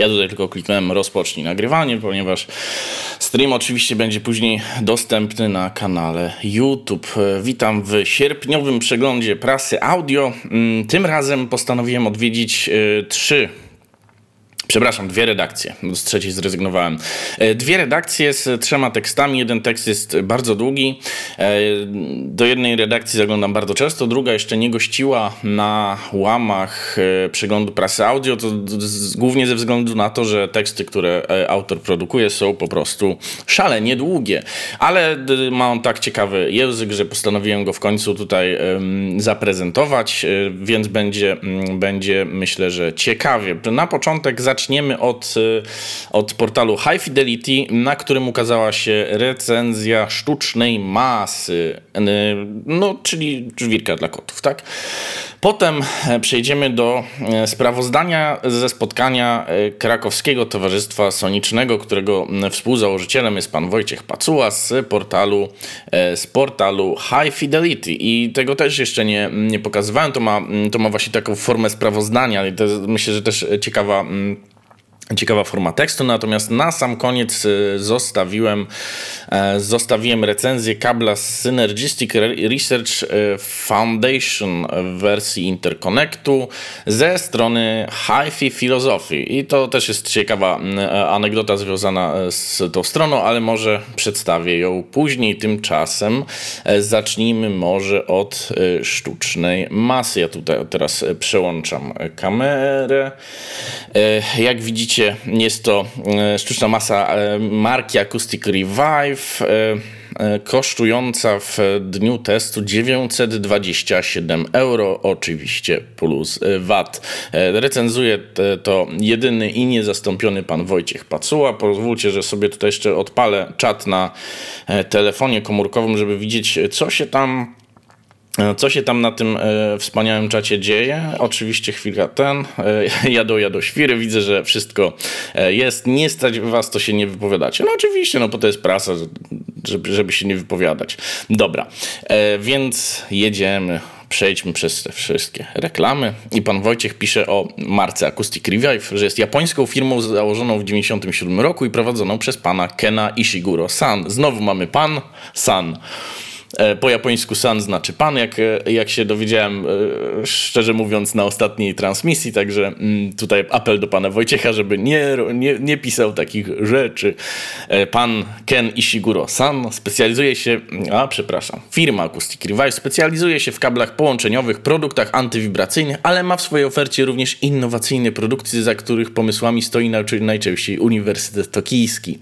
Ja tutaj tylko kliknąłem rozpocznij nagrywanie, ponieważ stream oczywiście będzie później dostępny na kanale YouTube. Witam w sierpniowym przeglądzie prasy audio. Mm, tym razem postanowiłem odwiedzić y, trzy Przepraszam, dwie redakcje. Z trzeciej zrezygnowałem. E, dwie redakcje z trzema tekstami. Jeden tekst jest bardzo długi. E, do jednej redakcji zaglądam bardzo często, druga jeszcze nie gościła na łamach e, przeglądu prasy audio. To głównie ze względu na to, że teksty, które autor produkuje, są po prostu szalenie długie. Ale ma on tak ciekawy język, że postanowiłem go w końcu tutaj zaprezentować, więc będzie, będzie myślę, że ciekawie. Na początek zacznę zaczniemy od, y, od portalu High Fidelity, na którym ukazała się recenzja sztucznej masy, y, no czyli żwirka dla kotów, tak? Potem e, przejdziemy do e, sprawozdania ze spotkania e, Krakowskiego Towarzystwa Sonicznego, którego współzałożycielem jest pan Wojciech Pacuła z portalu, z portalu High Fidelity. I tego też jeszcze nie, nie pokazywałem. To ma, to ma właśnie taką formę sprawozdania i to myślę, że też ciekawa Ciekawa forma tekstu, natomiast na sam koniec y, zostawiłem, e, zostawiłem recenzję kabla Synergistic Research y, Foundation w wersji Interconnectu ze strony HiFi Philosophy. I to też jest ciekawa e, anegdota związana e, z tą stroną, ale może przedstawię ją później. Tymczasem zacznijmy może od sztucznej masy. Ja tutaj teraz przełączam kamerę. Jak widzicie, jest to e, sztuczna masa e, marki Acoustic Revive e, kosztująca w dniu testu 927 euro, oczywiście plus VAT. Recenzuje to jedyny i niezastąpiony pan Wojciech Pacuła. Pozwólcie, że sobie tutaj jeszcze odpalę czat na telefonie komórkowym, żeby widzieć, co się tam co się tam na tym e, wspaniałym czacie dzieje? Oczywiście chwilka ten. E, jadą, jadą świry, widzę, że wszystko e, jest. Nie stać was, to się nie wypowiadacie. No oczywiście, no bo to jest prasa, żeby, żeby się nie wypowiadać. Dobra, więc jedziemy. Przejdźmy przez te wszystkie reklamy. I pan Wojciech pisze o marce Acoustic Revive, że jest japońską firmą założoną w 1997 roku i prowadzoną przez pana Kena Ishiguro San. Znowu mamy pan San. E, po japońsku san znaczy pan, jak, e, jak się dowiedziałem, e, szczerze mówiąc, na ostatniej transmisji. Także mm, tutaj apel do pana Wojciecha, żeby nie, nie, nie pisał takich rzeczy. Pan Ken Ishiguro san specjalizuje się, a przepraszam, firma Acoustic Revive specjalizuje się w kablach połączeniowych, produktach antywibracyjnych, ale ma w swojej ofercie również innowacyjne produkty, za których pomysłami stoi najczęściej Uniwersytet Tokijski.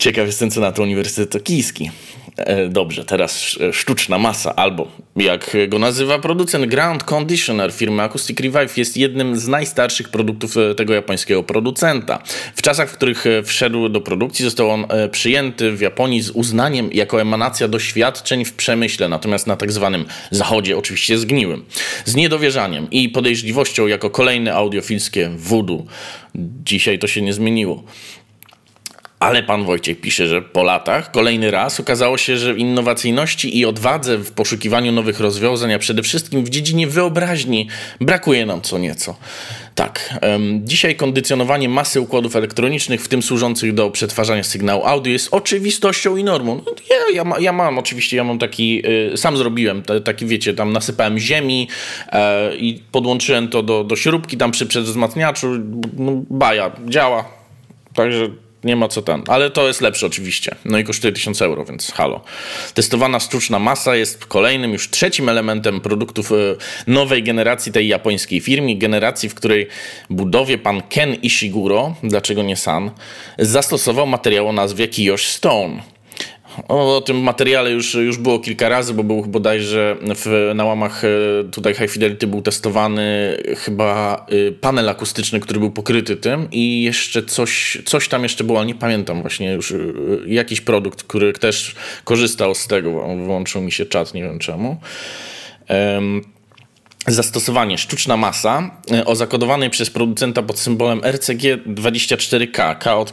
Ciekaw jestem, co na to Uniwersytet Tokijski. E, dobrze, teraz sztuczna masa, albo jak go nazywa producent, Ground Conditioner firmy Acoustic Revive jest jednym z najstarszych produktów e, tego japońskiego producenta. W czasach, w których e, wszedł do produkcji, został on przyjęty w Japonii z uznaniem jako emanacja doświadczeń w przemyśle, natomiast na tak zwanym zachodzie oczywiście zgniłym. Z niedowierzaniem i podejrzliwością jako kolejne audiofilskie voodoo. Dzisiaj to się nie zmieniło. Ale pan Wojciech pisze, że po latach kolejny raz okazało się, że innowacyjności i odwadze w poszukiwaniu nowych rozwiązań, a przede wszystkim w dziedzinie wyobraźni brakuje nam co nieco. Tak, um, dzisiaj kondycjonowanie masy układów elektronicznych, w tym służących do przetwarzania sygnału audio, jest oczywistością i normą. No, ja, ja, ma, ja mam oczywiście, ja mam taki, y, sam zrobiłem, t, taki wiecie, tam nasypałem ziemi y, i podłączyłem to do, do śrubki tam przy przedwzmacniaczu. No, baja, działa. Także nie ma co tam. Ale to jest lepsze oczywiście. No i kosztuje 1000 euro, więc halo. Testowana sztuczna masa jest kolejnym, już trzecim elementem produktów e, nowej generacji tej japońskiej firmy. Generacji, w której budowie pan Ken Ishiguro, dlaczego nie San, zastosował materiał o nazwie Kiyosh Stone o, o, tym materiale już, już było kilka razy, bo był bodajże w, na łamach e, tutaj High Fidelity był testowany chyba e, panel akustyczny, który był pokryty tym i jeszcze coś, coś tam jeszcze było, ale nie pamiętam właśnie już e, jakiś produkt, który też korzystał z tego, włączył mi się czat, nie wiem czemu. Um, zastosowanie sztuczna masa e, o zakodowanej przez producenta pod symbolem RCG24K, K od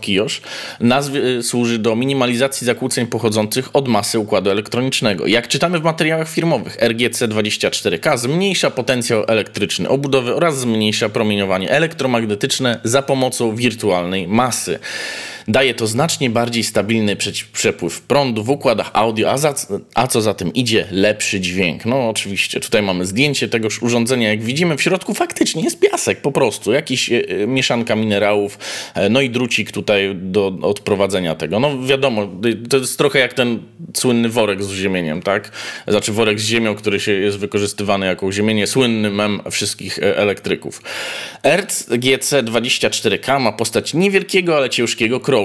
nazwy e, służy do minimalizacji zakłóceń pochodzących od masy układu elektronicznego. Jak czytamy w materiałach firmowych, RGC24K zmniejsza potencjał elektryczny obudowy oraz zmniejsza promieniowanie elektromagnetyczne za pomocą wirtualnej masy. Daje to znacznie bardziej stabilny przepływ prądu w układach audio, a, za, a co za tym idzie, lepszy dźwięk. No oczywiście, tutaj mamy zdjęcie tegoż urządzenia. Jak widzimy, w środku faktycznie jest piasek po prostu, jakiś e, e, mieszanka minerałów, e, no i drucik tutaj do odprowadzenia tego. No wiadomo, to jest trochę jak ten słynny worek z ziemieniem, tak? Znaczy worek z ziemią, który się jest wykorzystywany jako ziemienie, słynny mem wszystkich elektryków. ERC GC24K ma postać niewielkiego, ale ciężkiego kroku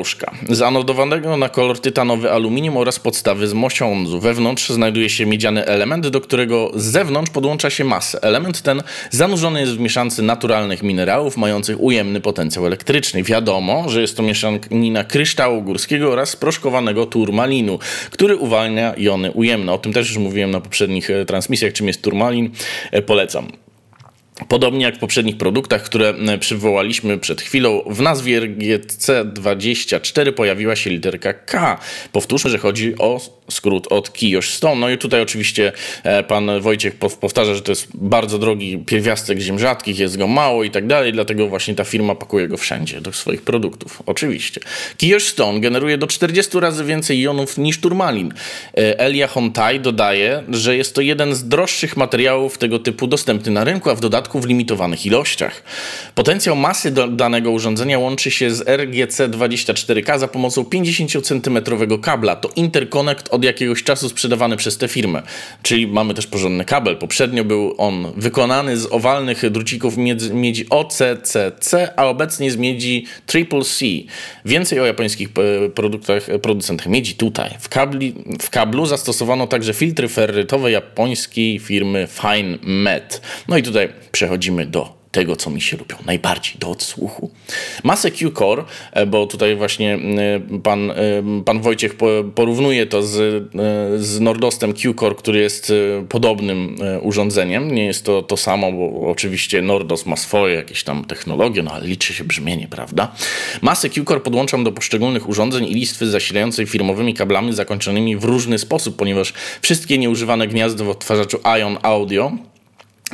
zanodowanego na kolor tytanowy aluminium oraz podstawy z mosiądzu. Wewnątrz znajduje się miedziany element, do którego z zewnątrz podłącza się masę. Element ten zanurzony jest w mieszance naturalnych minerałów mających ujemny potencjał elektryczny. Wiadomo, że jest to mieszanina kryształu górskiego oraz proszkowanego turmalinu, który uwalnia jony ujemne. O tym też już mówiłem na poprzednich e, transmisjach, czym jest turmalin. E, polecam. Podobnie jak w poprzednich produktach, które przywołaliśmy przed chwilą, w nazwie RGC24 pojawiła się literka K. Powtórzmy, że chodzi o skrót od Kiyosh Stone. No i tutaj oczywiście e, pan Wojciech powtarza, że to jest bardzo drogi pierwiastek ziem rzadkich, jest go mało i tak dalej, dlatego właśnie ta firma pakuje go wszędzie do swoich produktów. Oczywiście. Kiyosh Stone generuje do 40 razy więcej jonów niż turmalin. E, Elia Hontai dodaje, że jest to jeden z droższych materiałów tego typu dostępny na rynku, a w dodatku w limitowanych ilościach. Potencjał masy danego urządzenia łączy się z RGC24K za pomocą 50 cm kabla. To interkonekt od jakiegoś czasu sprzedawany przez tę firmę. Czyli mamy też porządny kabel. Poprzednio był on wykonany z owalnych drucików miedzi OCCC, a obecnie z miedzi Triple C. Więcej o japońskich e, produktach, e, producentach miedzi tutaj. W, kabli, w kablu zastosowano także filtry ferrytowe japońskiej firmy Fine Met. No i tutaj przechodzimy do tego, co mi się lubią najbardziej, do odsłuchu. Masę Q-Core, e, bo tutaj właśnie e, pan, e, pan Wojciech porównuje to z, z Nordostem Q-Core, który jest podobnym urządzeniem. Nie jest to to samo, bo oczywiście Nordos ma swoje jakieś tam technologie, no ale liczy się brzmienie, prawda? Masę Q-Core podłączam do poszczególnych urządzeń i listwy zasilającej firmowymi kablami zakończonymi w różny sposób, ponieważ wszystkie nieużywane gniazda w odtwarzaczu Ion Audio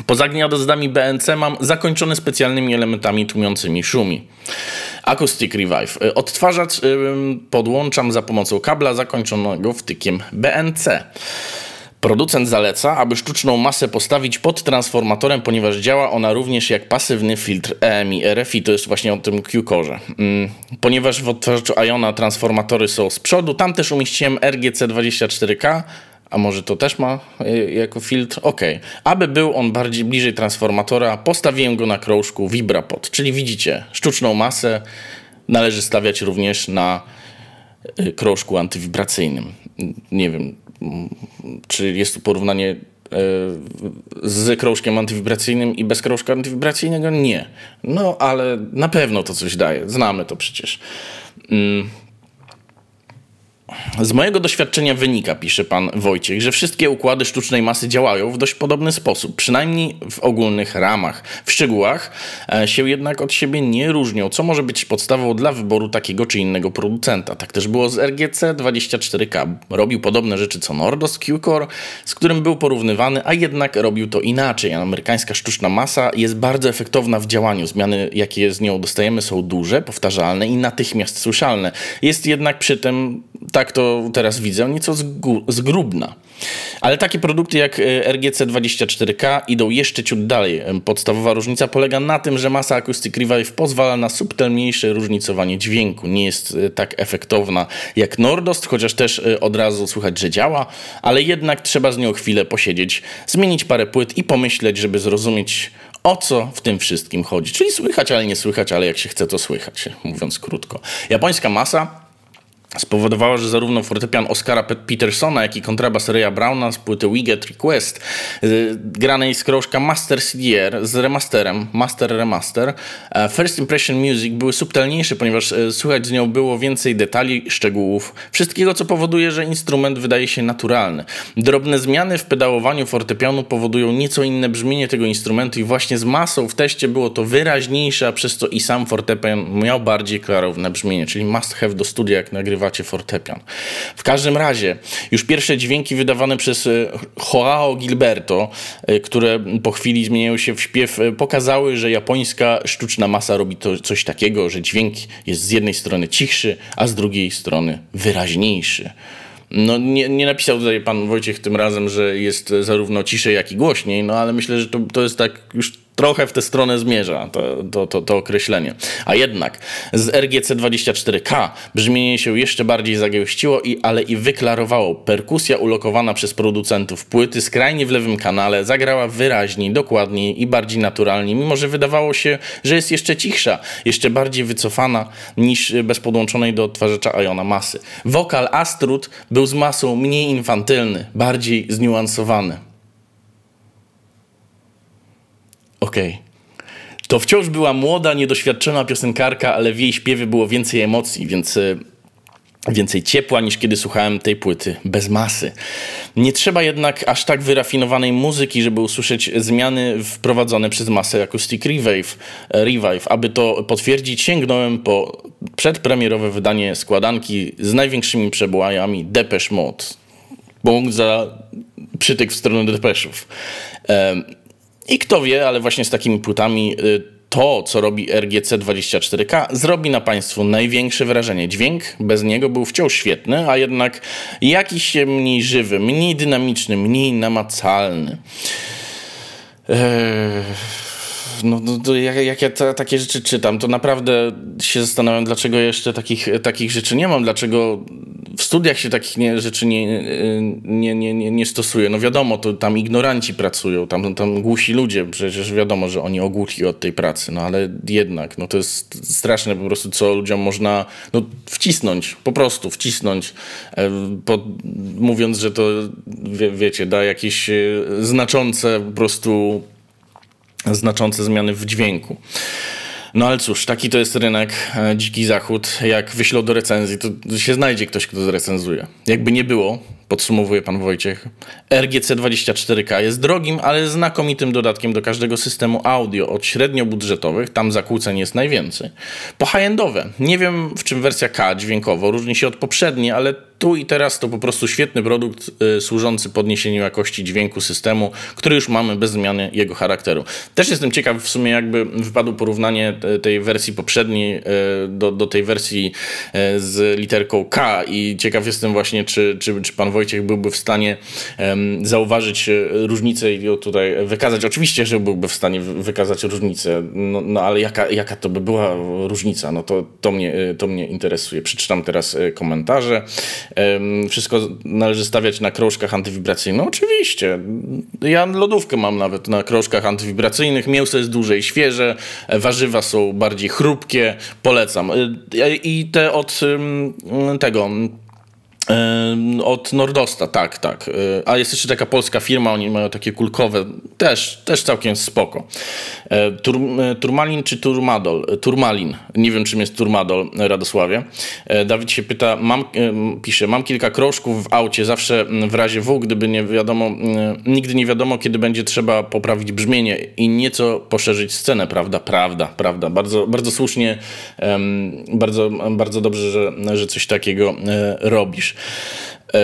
Poza gniazdami BNC mam zakończone specjalnymi elementami tłumiącymi szumi. Acoustic Revive. Odtwarzacz podłączam za pomocą kabla zakończonego wtykiem BNC. Producent zaleca, aby sztuczną masę postawić pod transformatorem, ponieważ działa ona również jak pasywny filtr EMI RFI, to jest właśnie o tym Q-Core. Mm, ponieważ w odtwarzaczu Iona transformatory są z przodu, tam też umieściłem RGC24K, a może to też ma y, jako filtr? Ok. Aby był on bardziej bliżej transformatora, postawiłem go na krążku VibraPod, czyli widzicie, sztuczną masę należy stawiać również na y, krążku antywibracyjnym. Nie wiem, czy jest tu porównanie y, z krążkiem antywibracyjnym i bez krążka antywibracyjnego? Nie. No, ale na pewno to coś daje. Znamy to przecież. Mm. Z mojego doświadczenia wynika, pisze pan Wojciech, że wszystkie układy sztucznej masy działają w dość podobny sposób, przynajmniej w ogólnych ramach. W szczegółach e, się jednak od siebie nie różnią, co może być podstawą dla wyboru takiego czy innego producenta. Tak też było z RGC 24K. Robił podobne rzeczy co Nordos Q-Core, z którym był porównywany, a jednak robił to inaczej. Amerykańska sztuczna masa jest bardzo efektowna w działaniu. Zmiany, jakie z nią dostajemy, są duże, powtarzalne i natychmiast słyszalne. Jest jednak przy tym tak to teraz widzę, nieco zgrubna. Ale takie produkty jak e, RGC24K idą jeszcze ciut dalej. Podstawowa różnica polega na tym, że masa Acoustic Revive pozwala na subtelniejsze różnicowanie dźwięku. Nie jest e, tak efektowna jak Nordost, chociaż też e, od razu słychać, że działa, ale jednak trzeba z nią chwilę posiedzieć, zmienić parę płyt i pomyśleć, żeby zrozumieć o co w tym wszystkim chodzi. Czyli słychać, ale nie słychać, ale jak się chce, to słychać, mówiąc krótko. Japońska masa spowodowała, że zarówno fortepian Oscara Petersona, jak i kontrabas Raya Browna z płyty We Get Request, y, granej z krążka Master CDR z remasterem, Master Remaster, e, First Impression Music były subtelniejsze, ponieważ e, słychać z nią było więcej detali, szczegółów, wszystkiego, co powoduje, że instrument wydaje się naturalny. Drobne zmiany w pedałowaniu fortepianu powodują nieco inne brzmienie tego instrumentu i właśnie z masą w teście było to wyraźniejsze, a przez to i sam fortepian miał bardziej klarowne brzmienie, czyli must have do studia, jak nagrywa fortepian. W każdym razie, już pierwsze dźwięki wydawane przez e, Joao Gilberto, e, które po chwili zmieniają się w śpiew, e, pokazały, że japońska sztuczna masa robi to coś takiego, że dźwięk jest z jednej strony cichszy, a z drugiej strony wyraźniejszy. No nie, nie, napisał tutaj pan Wojciech tym razem, że jest zarówno ciszej, jak i głośniej, no ale myślę, że to, to jest tak już trochę w tę stronę zmierza to, to, to, to określenie. A jednak z RGC 24K brzmienie się jeszcze bardziej zagęściło, i, ale i wyklarowało. Perkusja ulokowana przez producentów płyty skrajnie w lewym kanale zagrała wyraźniej, dokładniej i bardziej naturalnie, mimo że wydawało się, że jest jeszcze cichsza, jeszcze bardziej wycofana niż bez podłączonej do odtwarzacza Iona masy. Wokal Astrud był z masą mniej infantylny, bardziej zniuansowany. Okej. Okay. To wciąż była młoda, niedoświadczona piosenkarka, ale w jej śpiewie było więcej emocji, więc e, więcej ciepła niż kiedy słuchałem tej płyty bez masy. Nie trzeba jednak aż tak wyrafinowanej muzyki, żeby usłyszeć zmiany wprowadzone przez masę Acoustic Revive. E, Revive. Aby to potwierdzić, sięgnąłem po przedpremierowe wydanie składanki z największymi przebłajami Depeche Mode. Punkt za przytyk w stronę Depeszów. I kto wie, ale właśnie z takimi płytami y, to, co robi RGC 24K, zrobi na Państwu największe wrażenie. Dźwięk bez niego był wciąż świetny, a jednak jakiś mniej żywy, mniej dynamiczny, mniej namacalny. Eee no, no jak, jak ja ta, takie rzeczy czytam, to naprawdę się zastanawiam, dlaczego jeszcze takich, takich rzeczy nie mam, dlaczego w studiach się takich nie, rzeczy nie, nie, nie, nie, nie stosuje. No wiadomo, to tam ignoranci pracują, tam, tam głusi ludzie, przecież wiadomo, że oni ogłuchli od tej pracy, no ale jednak, no to jest straszne po prostu, co ludziom można no, wcisnąć, po prostu wcisnąć, e, pod, mówiąc, że to, wie, wiecie, da jakieś e, znaczące po prostu znaczące zmiany w dźwięku. No ale cóż, taki to jest rynek, e, dziki zachód. Jak wyślą do recenzji, to się znajdzie ktoś, kto zrecenzuje. Jakby nie było, podsumowuje pan Wojciech, RGC 24K jest drogim, ale znakomitym dodatkiem do każdego systemu audio od średnio budżetowych, tam zakłóceń jest najwięcej, po high-endowe. Nie wiem, w czym wersja K dźwiękowo różni się od poprzedniej, ale tu i teraz to po prostu świetny produkt y, służący podniesieniu jakości dźwięku systemu, który już mamy bez zmiany jego charakteru. Też jestem ciekaw w sumie jakby wypadło porównanie tej wersji poprzedniej y, do, do tej wersji y, z literką K i ciekaw jestem właśnie, czy, czy, czy pan Wojciech byłby w stanie zauważyć różnicę i tutaj wykazać. Oczywiście, że byłby w stanie wykazać różnicę, no, no ale jaka, jaka to by była różnica? No to, to, mnie, to mnie interesuje. Przeczytam teraz komentarze. Wszystko należy stawiać na krążkach antywibracyjnych. No oczywiście. Ja lodówkę mam nawet na krążkach antywibracyjnych. Mięso jest dłużej świeże, warzywa są bardziej chrupkie. Polecam. E, I te od tego od Nordosta, tak, tak. A jest jeszcze taka polska firma, oni mają takie kulkowe, też, też całkiem spoko. Tur, turmalin czy Turmadol? Turmalin. Nie wiem, czym jest Turmadol, Radosławie. Dawid się pyta, mam, pisze, mam kilka krążków w aucie, zawsze w razie W, gdyby nie wiadomo, nigdy nie wiadomo, kiedy będzie trzeba poprawić brzmienie i nieco poszerzyć scenę, prawda? Prawda, prawda. Bardzo, bardzo słusznie, bardzo, bardzo dobrze, że, że coś takiego e, robisz. E,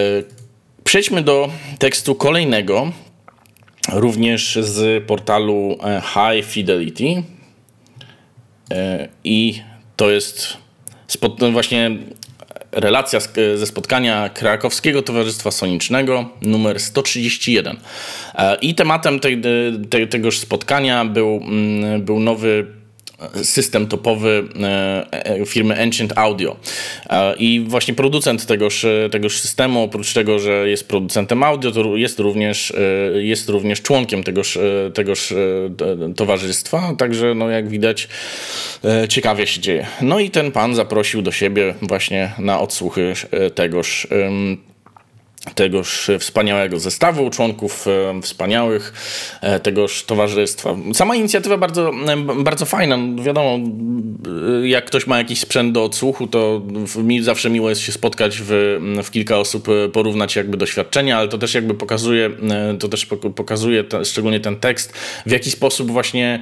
przejdźmy do tekstu kolejnego, również z portalu e, High Fidelity. E, I to jest no właśnie relacja ze spotkania Krakowskiego Towarzystwa Sonicznego numer 131. I tematem tegoż spotkania był, mm, był nowy system topowy firmy Ancient Audio. I właśnie producent tegoż, tegoż systemu, oprócz tego, że jest producentem audio, to jest również, jest również członkiem tegoż, tegoż towarzystwa, także no jak widać ciekawie się dzieje. No i ten pan zaprosił do siebie właśnie na odsłuchy tegoż tegoż wspaniałego zestawu członków e, wspaniałych e, tegoż towarzystwa. Sama inicjatywa bardzo, e, bardzo fajna. No, wiadomo, jak ktoś ma jakiś sprzęt do odsłuchu, to mi zawsze miło jest się spotkać w, w kilka osób, porównać jakby doświadczenia, ale to też jakby pokazuje, to też pokazuje te, szczególnie ten tekst, w jaki sposób właśnie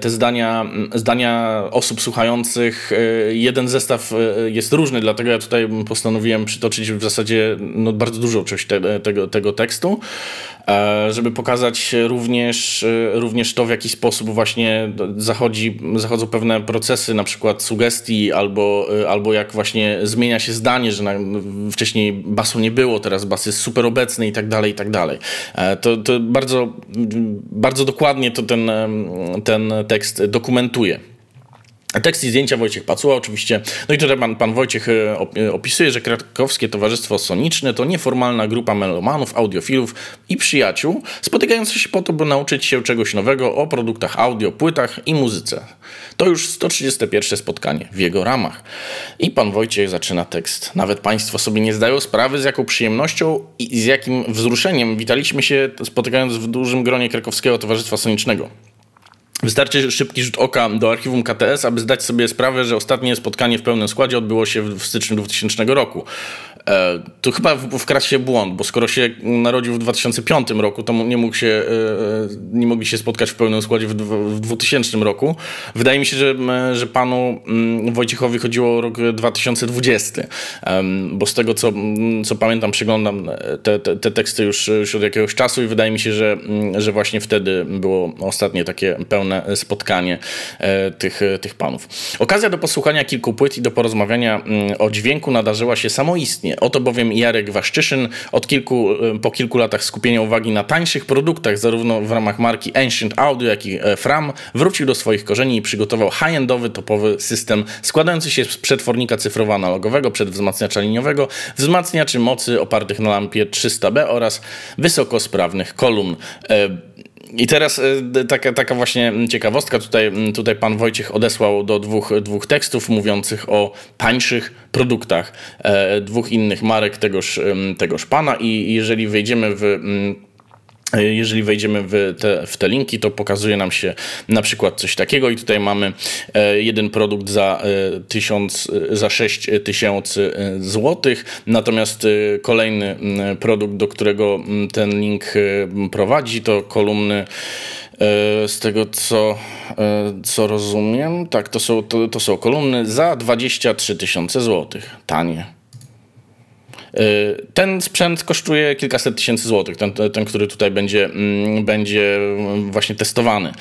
te zdania, zdania osób słuchających, jeden zestaw jest różny, dlatego ja tutaj postanowiłem przytoczyć w zasadzie no, bardzo dużo część te, tego, tego tekstu, e, żeby pokazać również, e, również to, w jaki sposób właśnie zachodzi, zachodzą pewne procesy, na przykład sugestii, albo, e, albo jak właśnie zmienia się zdanie, że na, wcześniej basu nie było, teraz bas jest super obecny i tak dalej, i tak dalej. To, to bardzo, bardzo dokładnie to ten, ten tekst dokumentuje. Tekst i zdjęcia Wojciech Pacuła oczywiście. No i tutaj pan, pan Wojciech e, e, opisuje, że Krakowskie Towarzystwo Soniczne to nieformalna grupa melomanów, audiofilów i przyjaciół spotykających się po to, by nauczyć się czegoś nowego o produktach audio, płytach i muzyce. To już 131 spotkanie w jego ramach. I pan Wojciech zaczyna tekst. Nawet państwo sobie nie zdają sprawy, z jaką przyjemnością i z jakim wzruszeniem witaliśmy się spotykając w dużym gronie Krakowskiego Towarzystwa Sonicznego. Wystarczy szybki rzut oka do archiwum KTS, aby zdać sobie sprawę, że ostatnie spotkanie w pełnym składzie odbyło się w styczniu 2000 roku. E, tu chyba wkradł się błąd, bo skoro się narodził w 2005 roku, to nie, mógł się, e, e, nie mogli się spotkać w pełnym składzie w, w 2000 roku. Wydaje mi się, że, że panu mm, Wojciechowi chodziło o rok 2020, bo z tego, co, co pamiętam, przeglądam te, te, te teksty już, już od jakiegoś czasu i wydaje mi się, że, że właśnie wtedy było ostatnie takie pełne spotkanie tych, tych panów. Okazja do posłuchania kilku płyt i do porozmawiania o dźwięku nadarzyła się samoistnie. Oto bowiem Jarek Waszczyszyn od kilku, e, po kilku latach skupienia uwagi na tańszych produktach, zarówno w ramach marki Ancient Audio, jak i e, Fram, wrócił do swoich korzeni i przygotował high-endowy, topowy system składający się z przetwornika cyfrowo-analogowego, przedwzmacniacza liniowego, wzmacniaczy mocy opartych na lampie 300B oraz wysokosprawnych kolumn. I teraz e, taka, taka właśnie ciekawostka. Tutaj, tutaj pan Wojciech odesłał do dwóch, dwóch tekstów mówiących o tańszych produktach e, dwóch innych marek tegoż, tegoż pana. I jeżeli wejdziemy w jeżeli wejdziemy w te, w te linki, to pokazuje nam się na przykład coś takiego i tutaj mamy e, jeden produkt za, e, tysiąc, e, za 6 tysięcy złotych, natomiast kolejny produkt, do którego ten link prowadzi, to kolumny z tego co, co rozumiem, tak, to są, to, to są kolumny za 23 tysiące złotych. Tanie. Y, ten sprzęt kosztuje kilkaset tysięcy złotych, ten, ten który tutaj będzie, mm, będzie właśnie testowany.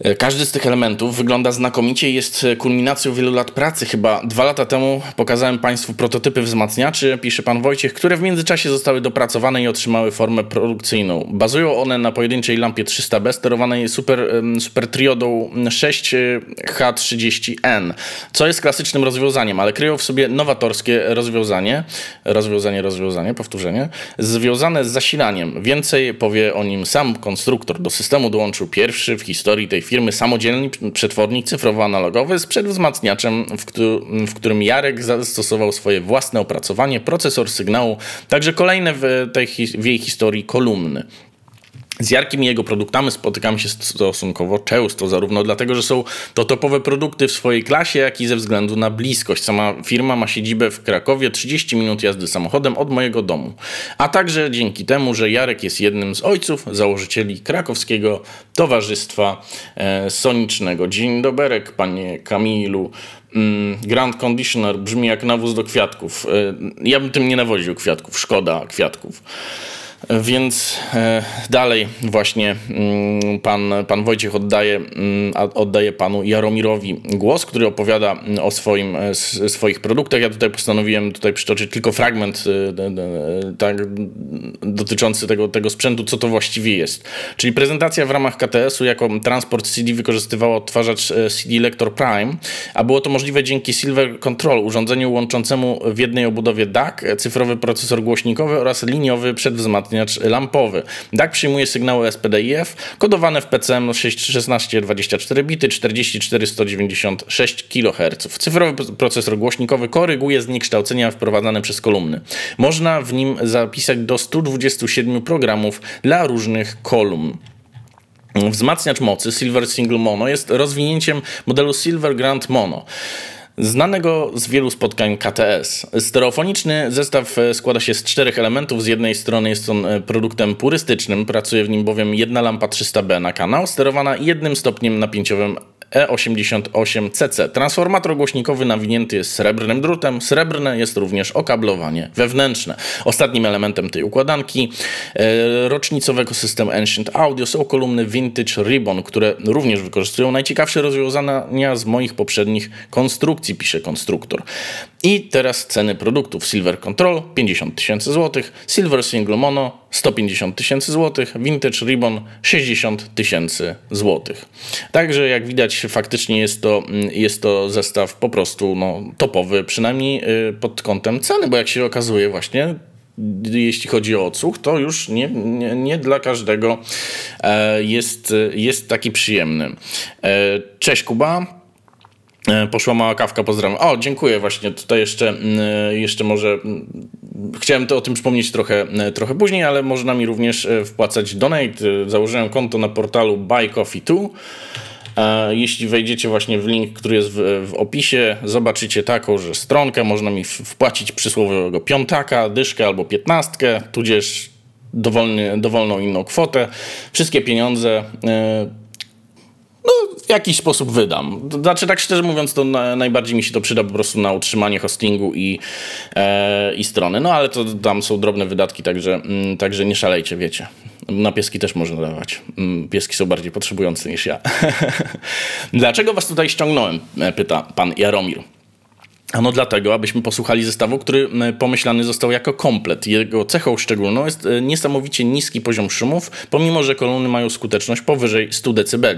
E, każdy z tych elementów wygląda znakomicie i jest kulminacją wielu lat pracy. Chyba dwa lata temu pokazałem Państwu prototypy wzmacniaczy, pisze Pan Wojciech, które w międzyczasie zostały dopracowane i otrzymały formę produkcyjną. Bazują one na pojedynczej lampie 300B sterowanej super, super triodą 6H30N, co jest klasycznym rozwiązaniem, ale kryją w sobie nowatorskie rozwiązanie, rozwiązanie, rozwiązanie, powtórzenie, związane z zasilaniem. Więcej powie o nim sam konstruktor. Do systemu dołączył pierwszy w historii tej firmy samodzielny przetwornik cyfrowo-analogowy z przedwzmacniaczem, w, w którym Jarek zastosował swoje własne opracowanie, procesor sygnału, także kolejne w, tej, w jej historii kolumny. Z Jarkiem i jego produktami spotykamy się stosunkowo często, zarówno dlatego, że są to topowe produkty w swojej klasie, jak i ze względu na bliskość. Sama firma ma siedzibę w Krakowie, 30 minut jazdy samochodem od mojego domu. A także dzięki temu, że Jarek jest jednym z ojców założycieli krakowskiego Towarzystwa e, Sonicznego. Dzień doberek, panie Kamilu. Mm, Grand Conditioner brzmi jak nawóz do kwiatków. E, ja bym tym nie nawoził kwiatków, szkoda kwiatków. Więc e, dalej właśnie mm, pan, pan Wojciech oddaje, mm, oddaje panu Jaromirowi głos, który opowiada o swoim, e, swoich produktach. Ja tutaj postanowiłem tutaj przytoczyć tylko fragment e, tak, dotyczący tego, tego sprzętu, co to właściwie jest. Czyli prezentacja w ramach KTS-u jako transport CD wykorzystywała odtwarzacz CD Lector Prime, a było to możliwe dzięki Silver Control, urządzeniu łączącemu w jednej obudowie DAC, cyfrowy procesor głośnikowy oraz liniowy przedwzmacniacz lampowy. DAC przyjmuje sygnały SPDIF kodowane w PCM 16 24 bity 44 196 kHz. Cyfrowy procesor głośnikowy koryguje zniekształcenia wprowadzane przez kolumny. Można w nim zapisać do 127 programów dla różnych kolumn. Wzmacniacz mocy Silver Single Mono jest rozwinięciem modelu Silver Grand Mono znanego z wielu spotkań KTS. Stereofoniczny zestaw e, składa się z czterech elementów. Z jednej strony jest on e, produktem purystycznym, pracuje w nim bowiem jedna lampa 300B na kanał, sterowana jednym stopniem napięciowym E88CC. Transformator głośnikowy nawinięty jest srebrnym drutem. Srebrne jest również okablowanie wewnętrzne. Ostatnim elementem tej układanki e, rocznicowego systemu Ancient Audio są kolumny Vintage Ribbon, które również wykorzystują najciekawsze rozwiązania z moich poprzednich konstrukcji, pisze konstruktor. I teraz ceny produktów. Silver Control 50 tysięcy złotych, Silver Single Mono 150 tysięcy złotych, Vintage Ribbon 60 tysięcy złotych. Także jak widać faktycznie jest to, jest to zestaw po prostu no, topowy, przynajmniej y, pod kątem ceny, bo jak się okazuje właśnie jeśli chodzi o odsłuch, to już nie, nie, nie, dla każdego e, jest, jest taki przyjemny. E, cześć Kuba. E, poszła mała kawka, pozdrawiam. O, dziękuję właśnie. Tutaj jeszcze, mm, e, jeszcze może mm, chciałem to o tym przypomnieć trochę, trochę później, ale można mi również wpłacać donate. Założyłem konto na portalu Buy Coffee 2. Jeśli wejdziecie właśnie w link, który jest w, w, opisie, zobaczycie taką, że stronkę można mi wpłacić przysłowiowego piątaka, dyszkę albo piętnastkę, tudzież dowolny, dowolną inną kwotę. Wszystkie pieniądze no, w jakiś sposób wydam. Znaczy, tak szczerze mówiąc, to na, najbardziej mi się to przyda po prostu na utrzymanie hostingu i, e, i strony. No, ale to tam są drobne wydatki, także, mm, także nie szalejcie, wiecie. Na pieski też można dawać. Mm, pieski są bardziej potrzebujące niż ja. Dlaczego was tutaj ściągnąłem? E, pyta pan Jaromir. Ano dlatego, abyśmy posłuchali zestawu, który pomyślany został jako komplet. Jego cechą szczególną jest e, niesamowicie niski poziom szumów, pomimo że kolumny mają skuteczność powyżej 100 dB.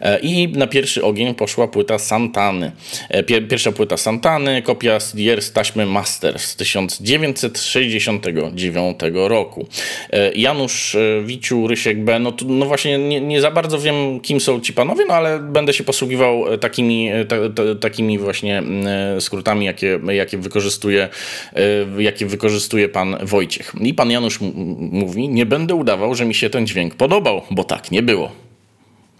E, I na pierwszy ogień poszła płyta Santany. E, pierwsza płyta Santany, kopia CDR z taśmy Master z 1969 roku. Janusz Wiciu, Rysiek B, no, no właśnie nie, nie, za bardzo wiem, kim są ci panowie, no ale będę się posługiwał takimi, ta, ta, takimi właśnie skrótami skrótami, jakie, jakie, wykorzystuje, e, jakie wykorzystuje pan Wojciech. I pan Janusz mówi, nie będę udawał, że mi się ten dźwięk podobał, bo tak nie było.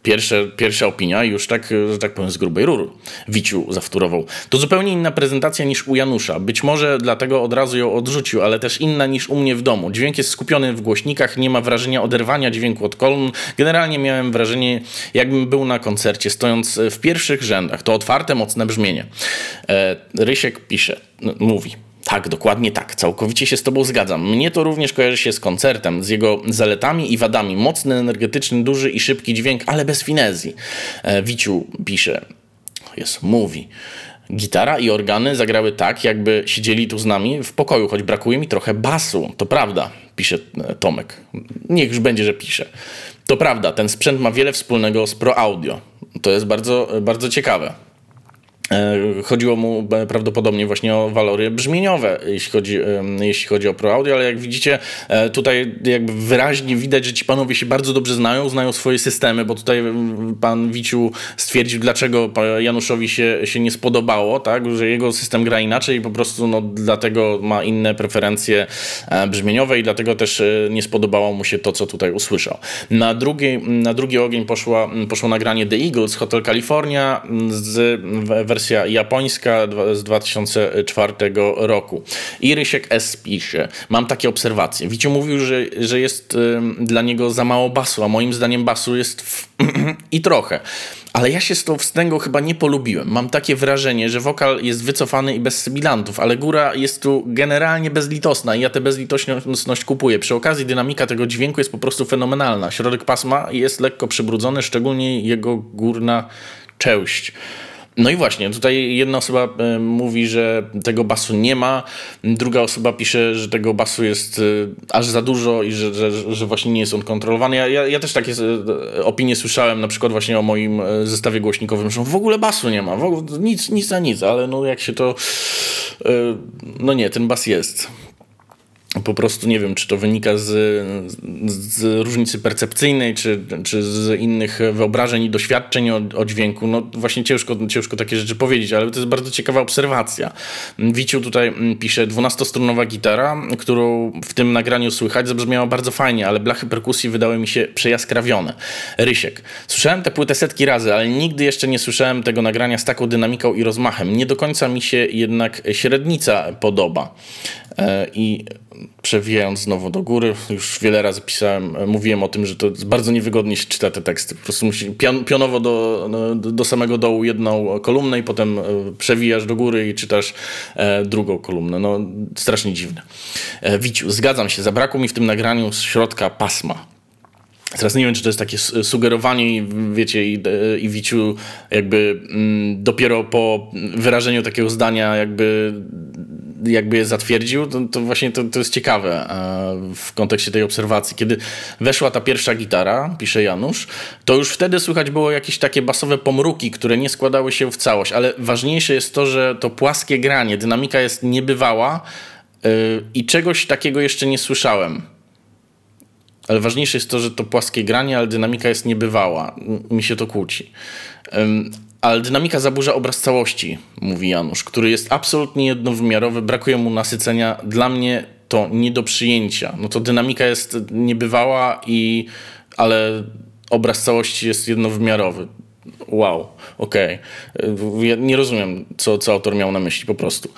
Pierwsze, pierwsza opinia już tak, że tak powiem, z grubej rury Wiciu zawtórował. To zupełnie inna prezentacja niż u Janusza. Być może dlatego od razu ją odrzucił, ale też inna niż u mnie w domu. Dźwięk jest skupiony w głośnikach, nie ma wrażenia oderwania dźwięku od kolumn. Generalnie miałem wrażenie, jakbym był na koncercie, stojąc w pierwszych rzędach. To otwarte, mocne brzmienie. E, Rysiek pisze, mówi. Tak, dokładnie tak. Całkowicie się z Tobą zgadzam. Mnie to również kojarzy się z koncertem, z jego zaletami i wadami. Mocny, energetyczny, duży i szybki dźwięk, ale bez finezji. E, Wiciu pisze, jest, mówi. Gitara i organy zagrały tak, jakby siedzieli tu z nami w pokoju, choć brakuje mi trochę basu. To prawda, pisze e, Tomek. Niech już będzie, że pisze. To prawda, ten sprzęt ma wiele wspólnego z Pro Audio. To jest bardzo, bardzo ciekawe. E, chodziło mu prawdopodobnie właśnie o walory brzmieniowe, jeśli chodzi, jeśli chodzi o Pro Audio, ale jak widzicie, e, tutaj jakby wyraźnie widać, że ci panowie się bardzo dobrze znają, znają swoje systemy, bo tutaj pan Wiciu stwierdził, dlaczego Januszowi się, się nie spodobało, tak, że jego system gra inaczej i po prostu no, dlatego ma inne preferencje e, brzmieniowe i dlatego też nie spodobało mu się to, co tutaj usłyszał. Na drugi, na drugi ogień poszło, poszło nagranie The Eagles, Hotel California z wersji wersja japońska z 2004 roku. I Rysiek S. pisze, mam takie obserwacje. Wiciu mówił, że, że jest dla niego za mało basu, a moim zdaniem basu jest w, i trochę. ale ja się z tą wstęgą chyba nie polubiłem. Mam takie wrażenie, że wokal jest wycofany i bez sybilantów, ale góra jest tu generalnie bezlitosna i ja tę bezlitosność kupuję. Przy okazji dynamika tego dźwięku jest po prostu fenomenalna. Środek pasma jest lekko przybrudzony, szczególnie jego górna część. No i właśnie, tutaj jedna osoba e, mówi, że tego basu nie ma, druga osoba pisze, że tego basu jest e, aż za dużo i że, że, że właśnie nie jest on kontrolowany. Ja, ja, ja, też takie e, opinie słyszałem, na przykład właśnie o moim zestawie głośnikowym, że w ogóle basu nie ma, nic, nic za nic, ale no jak się to... No nie, ten bas jest po prostu nie wiem, czy to wynika z, z różnicy percepcyjnej, czy, czy z innych wyobrażeń i doświadczeń o, o, dźwięku. No właśnie ciężko, ciężko takie rzeczy powiedzieć, ale to jest bardzo ciekawa obserwacja. Wiciu tutaj mm, pisze, 12-strunowa gitara, którą w tym nagraniu słychać, zabrzmiała bardzo fajnie, ale blachy perkusji wydały mi się przejaskrawione. Rysiek. Słyszałem tę płytę setki razy, ale nigdy jeszcze nie słyszałem tego nagrania z taką dynamiką i rozmachem. Nie do końca mi się jednak średnica podoba. E, I przewijając znowu do góry, już wiele razy pisałem, mówiłem o tym, że to bardzo niewygodnie się czyta te teksty. Po prostu musi pion, pionowo do, do, do, samego dołu jedną kolumnę i potem e, przewijasz do góry i czytasz e, drugą kolumnę. No, strasznie dziwne. E, Wiciu, zgadzam się, zabrakło mi w tym nagraniu z środka pasma. Teraz nie wiem, czy to jest takie sugerowanie, wiecie, i, i Wiciu jakby mm, dopiero po wyrażeniu takiego zdania jakby jakby je zatwierdził, to, to właśnie to, to jest ciekawe e, w kontekście tej obserwacji. Kiedy weszła ta pierwsza gitara, pisze Janusz, to już wtedy słychać było jakieś takie basowe pomruki, które nie składały się w całość, ale ważniejsze jest to, że to płaskie granie, dynamika jest niebywała e, i czegoś takiego jeszcze nie słyszałem. Ale ważniejsze jest to, że to płaskie granie, ale dynamika jest niebywała. Mi się to kłóci. Ale dynamika zaburza obraz całości, mówi Janusz, który jest absolutnie jednowymiarowy, brakuje mu nasycenia. Dla mnie to nie do przyjęcia. No to dynamika jest niebywała, i, ale obraz całości jest jednowymiarowy. Wow, okej. Okay. Ja nie rozumiem, co, co autor miał na myśli po prostu.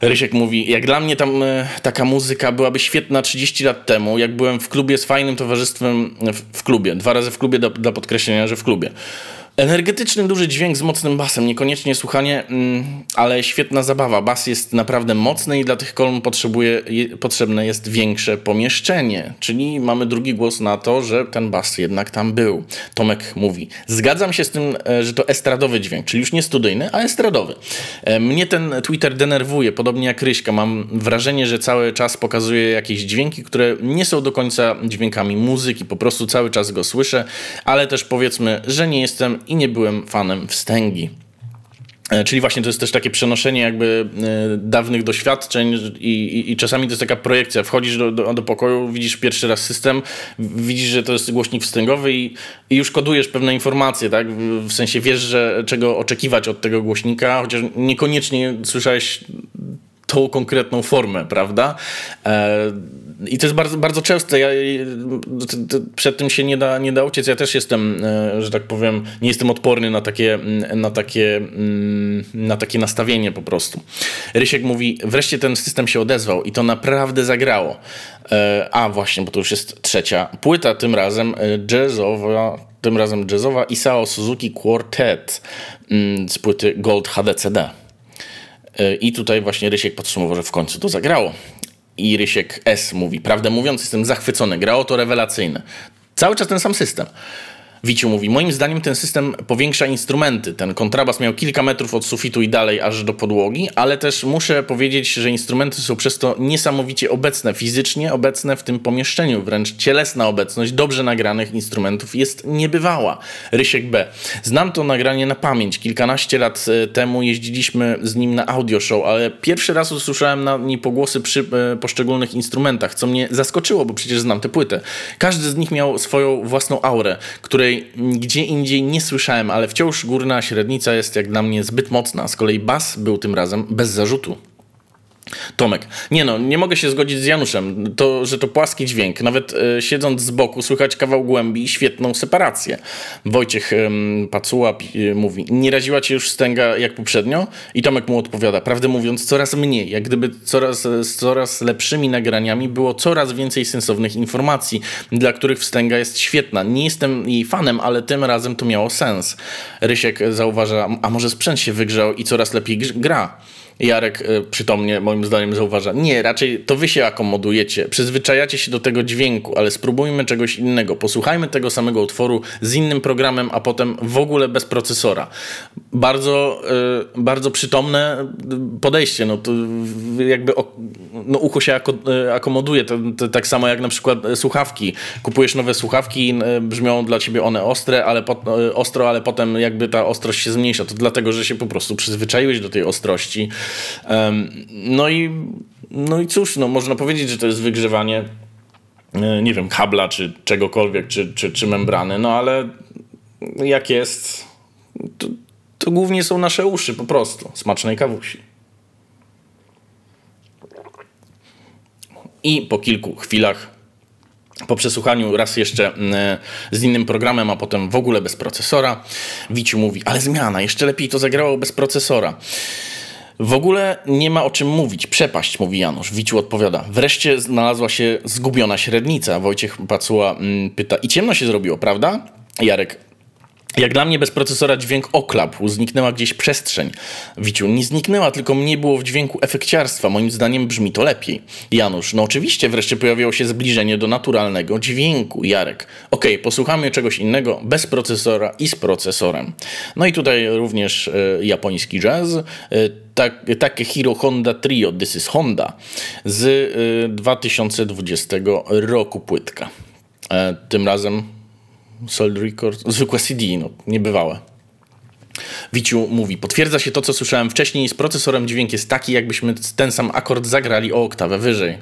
Rysiek mówi, jak dla mnie tam e, taka muzyka byłaby świetna 30 lat temu, jak byłem w klubie z fajnym towarzystwem w, w klubie. Dwa razy w klubie dla podkreślenia, że w klubie. Energetyczny, duży dźwięk z mocnym basem, niekoniecznie słuchanie, mm, ale świetna zabawa. Bas jest naprawdę mocny i dla tych kolumn potrzebuje, potrzebne jest większe pomieszczenie. Czyli mamy drugi głos na to, że ten bas jednak tam był. Tomek mówi, zgadzam się z tym, e, że to estradowy dźwięk, czyli już nie studyjny, a estradowy. E, mnie ten Twitter denerwuje, podobnie jak Ryśka. Mam wrażenie, że cały czas pokazuje jakieś dźwięki, które nie są do końca dźwiękami muzyki. Po prostu cały czas go słyszę, ale też powiedzmy, że nie jestem i nie byłem fanem wstęgi. E, czyli właśnie to jest też takie przenoszenie jakby e, dawnych doświadczeń i, i, i czasami to jest taka projekcja. Wchodzisz do, do, do, pokoju, widzisz pierwszy raz system, widzisz, że to jest głośnik wstęgowy i, i już kodujesz pewne informacje, tak? W sensie wiesz, że czego oczekiwać od tego głośnika, chociaż niekoniecznie słyszałeś tą konkretną formę, prawda? E, I to jest bardzo, bardzo częste. Ja, przed tym się nie da, nie da uciec. Ja też jestem, e, że tak powiem, nie jestem odporny na takie, na takie, mm, na takie nastawienie po prostu. Rysiek mówi, wreszcie ten system się odezwał i to naprawdę zagrało. E, a właśnie, bo to już jest trzecia płyta, tym razem jazzowa, tym razem jazzowa Isao Suzuki Quartet mm, z płyty Gold HDCD. E, I tutaj właśnie Rysiek podsumował, że w końcu to zagrało. I Rysiek S mówi, prawdę mówiąc, jestem zachwycony, grało to rewelacyjne. Cały czas ten sam system. Wiciu mówi, moim zdaniem ten system powiększa instrumenty. Ten kontrabas miał kilka metrów od sufitu i dalej aż do podłogi, ale też muszę powiedzieć, że instrumenty są przez to niesamowicie obecne, fizycznie obecne w tym pomieszczeniu. Wręcz cielesna obecność dobrze nagranych instrumentów jest niebywała. Rysiek B. Znam to nagranie na pamięć. Kilkanaście lat e, temu jeździliśmy z nim na audio show, ale pierwszy raz usłyszałem na niej pogłosy przy e, poszczególnych instrumentach, co mnie zaskoczyło, bo przecież znam tę płytę. Każdy z nich miał swoją własną aurę, której której gdzie indziej nie słyszałem, ale wciąż górna średnica jest jak dla mnie zbyt mocna. Z kolei bas był tym razem bez zarzutu. Tomek, nie no, nie mogę się zgodzić z Januszem, to, że to płaski dźwięk. Nawet e, siedząc z boku słychać kawał głębi i świetną separację. Wojciech e, Pacuła e, mówi, nie raziła cię już stęga jak poprzednio? I Tomek mu odpowiada, prawdę mówiąc, coraz mniej. Jak gdyby coraz, z coraz lepszymi nagraniami było coraz więcej sensownych informacji, dla których wstęga jest świetna. Nie jestem jej fanem, ale tym razem to miało sens. Rysiek zauważa, a może sprzęt się wygrzał i coraz lepiej gra. Jarek y, przytomnie moim zdaniem zauważa, nie, raczej to wy się akomodujecie, przyzwyczajacie się do tego dźwięku, ale spróbujmy czegoś innego. Posłuchajmy tego samego utworu z innym programem, a potem w ogóle bez procesora. Bardzo, y, bardzo przytomne podejście, no to jakby no, ucho się y, akomoduje, to, to tak samo jak na przykład słuchawki. Kupujesz nowe słuchawki, brzmią dla ciebie one ostre, ale po, ostro, ale potem jakby ta ostrość się zmniejsza. To dlatego, że się po prostu przyzwyczaiłeś do tej ostrości no i, no i cóż, no można powiedzieć, że to jest wygrzewanie e, nie wiem, kabla czy czegokolwiek, czy, czy, czy membrany, no ale jak jest, to, to głównie są nasze uszy po prostu, smacznej kawusi. I po kilku chwilach, po przesłuchaniu raz jeszcze e, z innym programem, a potem w ogóle bez procesora, Wiciu mówi, ale zmiana, jeszcze lepiej to zagrało bez procesora. W ogóle nie ma o czym mówić. Przepaść, mówi Janusz. Wiciu odpowiada. Wreszcie znalazła się zgubiona średnica. Wojciech Pacuła mm, pyta. I ciemno się zrobiło, prawda? Jarek. Jak dla mnie bez procesora dźwięk oklapł, zniknęła gdzieś przestrzeń. Wiciu, nie zniknęła, tylko mniej było w dźwięku efekciarstwa. Moim zdaniem brzmi to lepiej. Janusz, no oczywiście wreszcie pojawiło się zbliżenie do naturalnego dźwięku. Jarek, okej, okay, posłuchamy czegoś innego bez procesora i z procesorem. No i tutaj również e, japoński jazz. E, tak, takie Hero Honda Trio, This is Honda z e, 2020 roku płytka. Tym razem Soul Record, zwykłe CD, no, niebywałe. Wiciu mówi, potwierdza się to, co słyszałem wcześniej, z procesorem dźwięk jest taki, jakbyśmy ten sam akord zagrali o oktawę wyżej.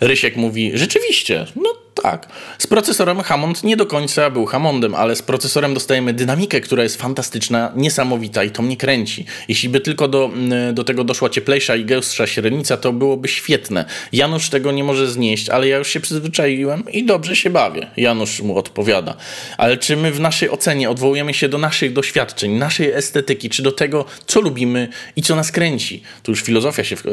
Rysiek mówi, rzeczywiście, no tak. Z procesorem Hammond nie do końca był Hammondem, ale z procesorem dostajemy dynamikę, która jest fantastyczna, niesamowita i to mnie kręci. Jeśli by tylko do, mm, do tego doszła cieplejsza i gęstsza średnica, to byłoby świetne. Janusz tego nie może znieść, ale ja już się przyzwyczaiłem i dobrze się bawię. Janusz mu odpowiada. Ale czy my w naszej ocenie odwołujemy się do naszych doświadczeń, naszej estetyki, czy do tego, co lubimy i co nas kręci? Tu już filozofia się w, e,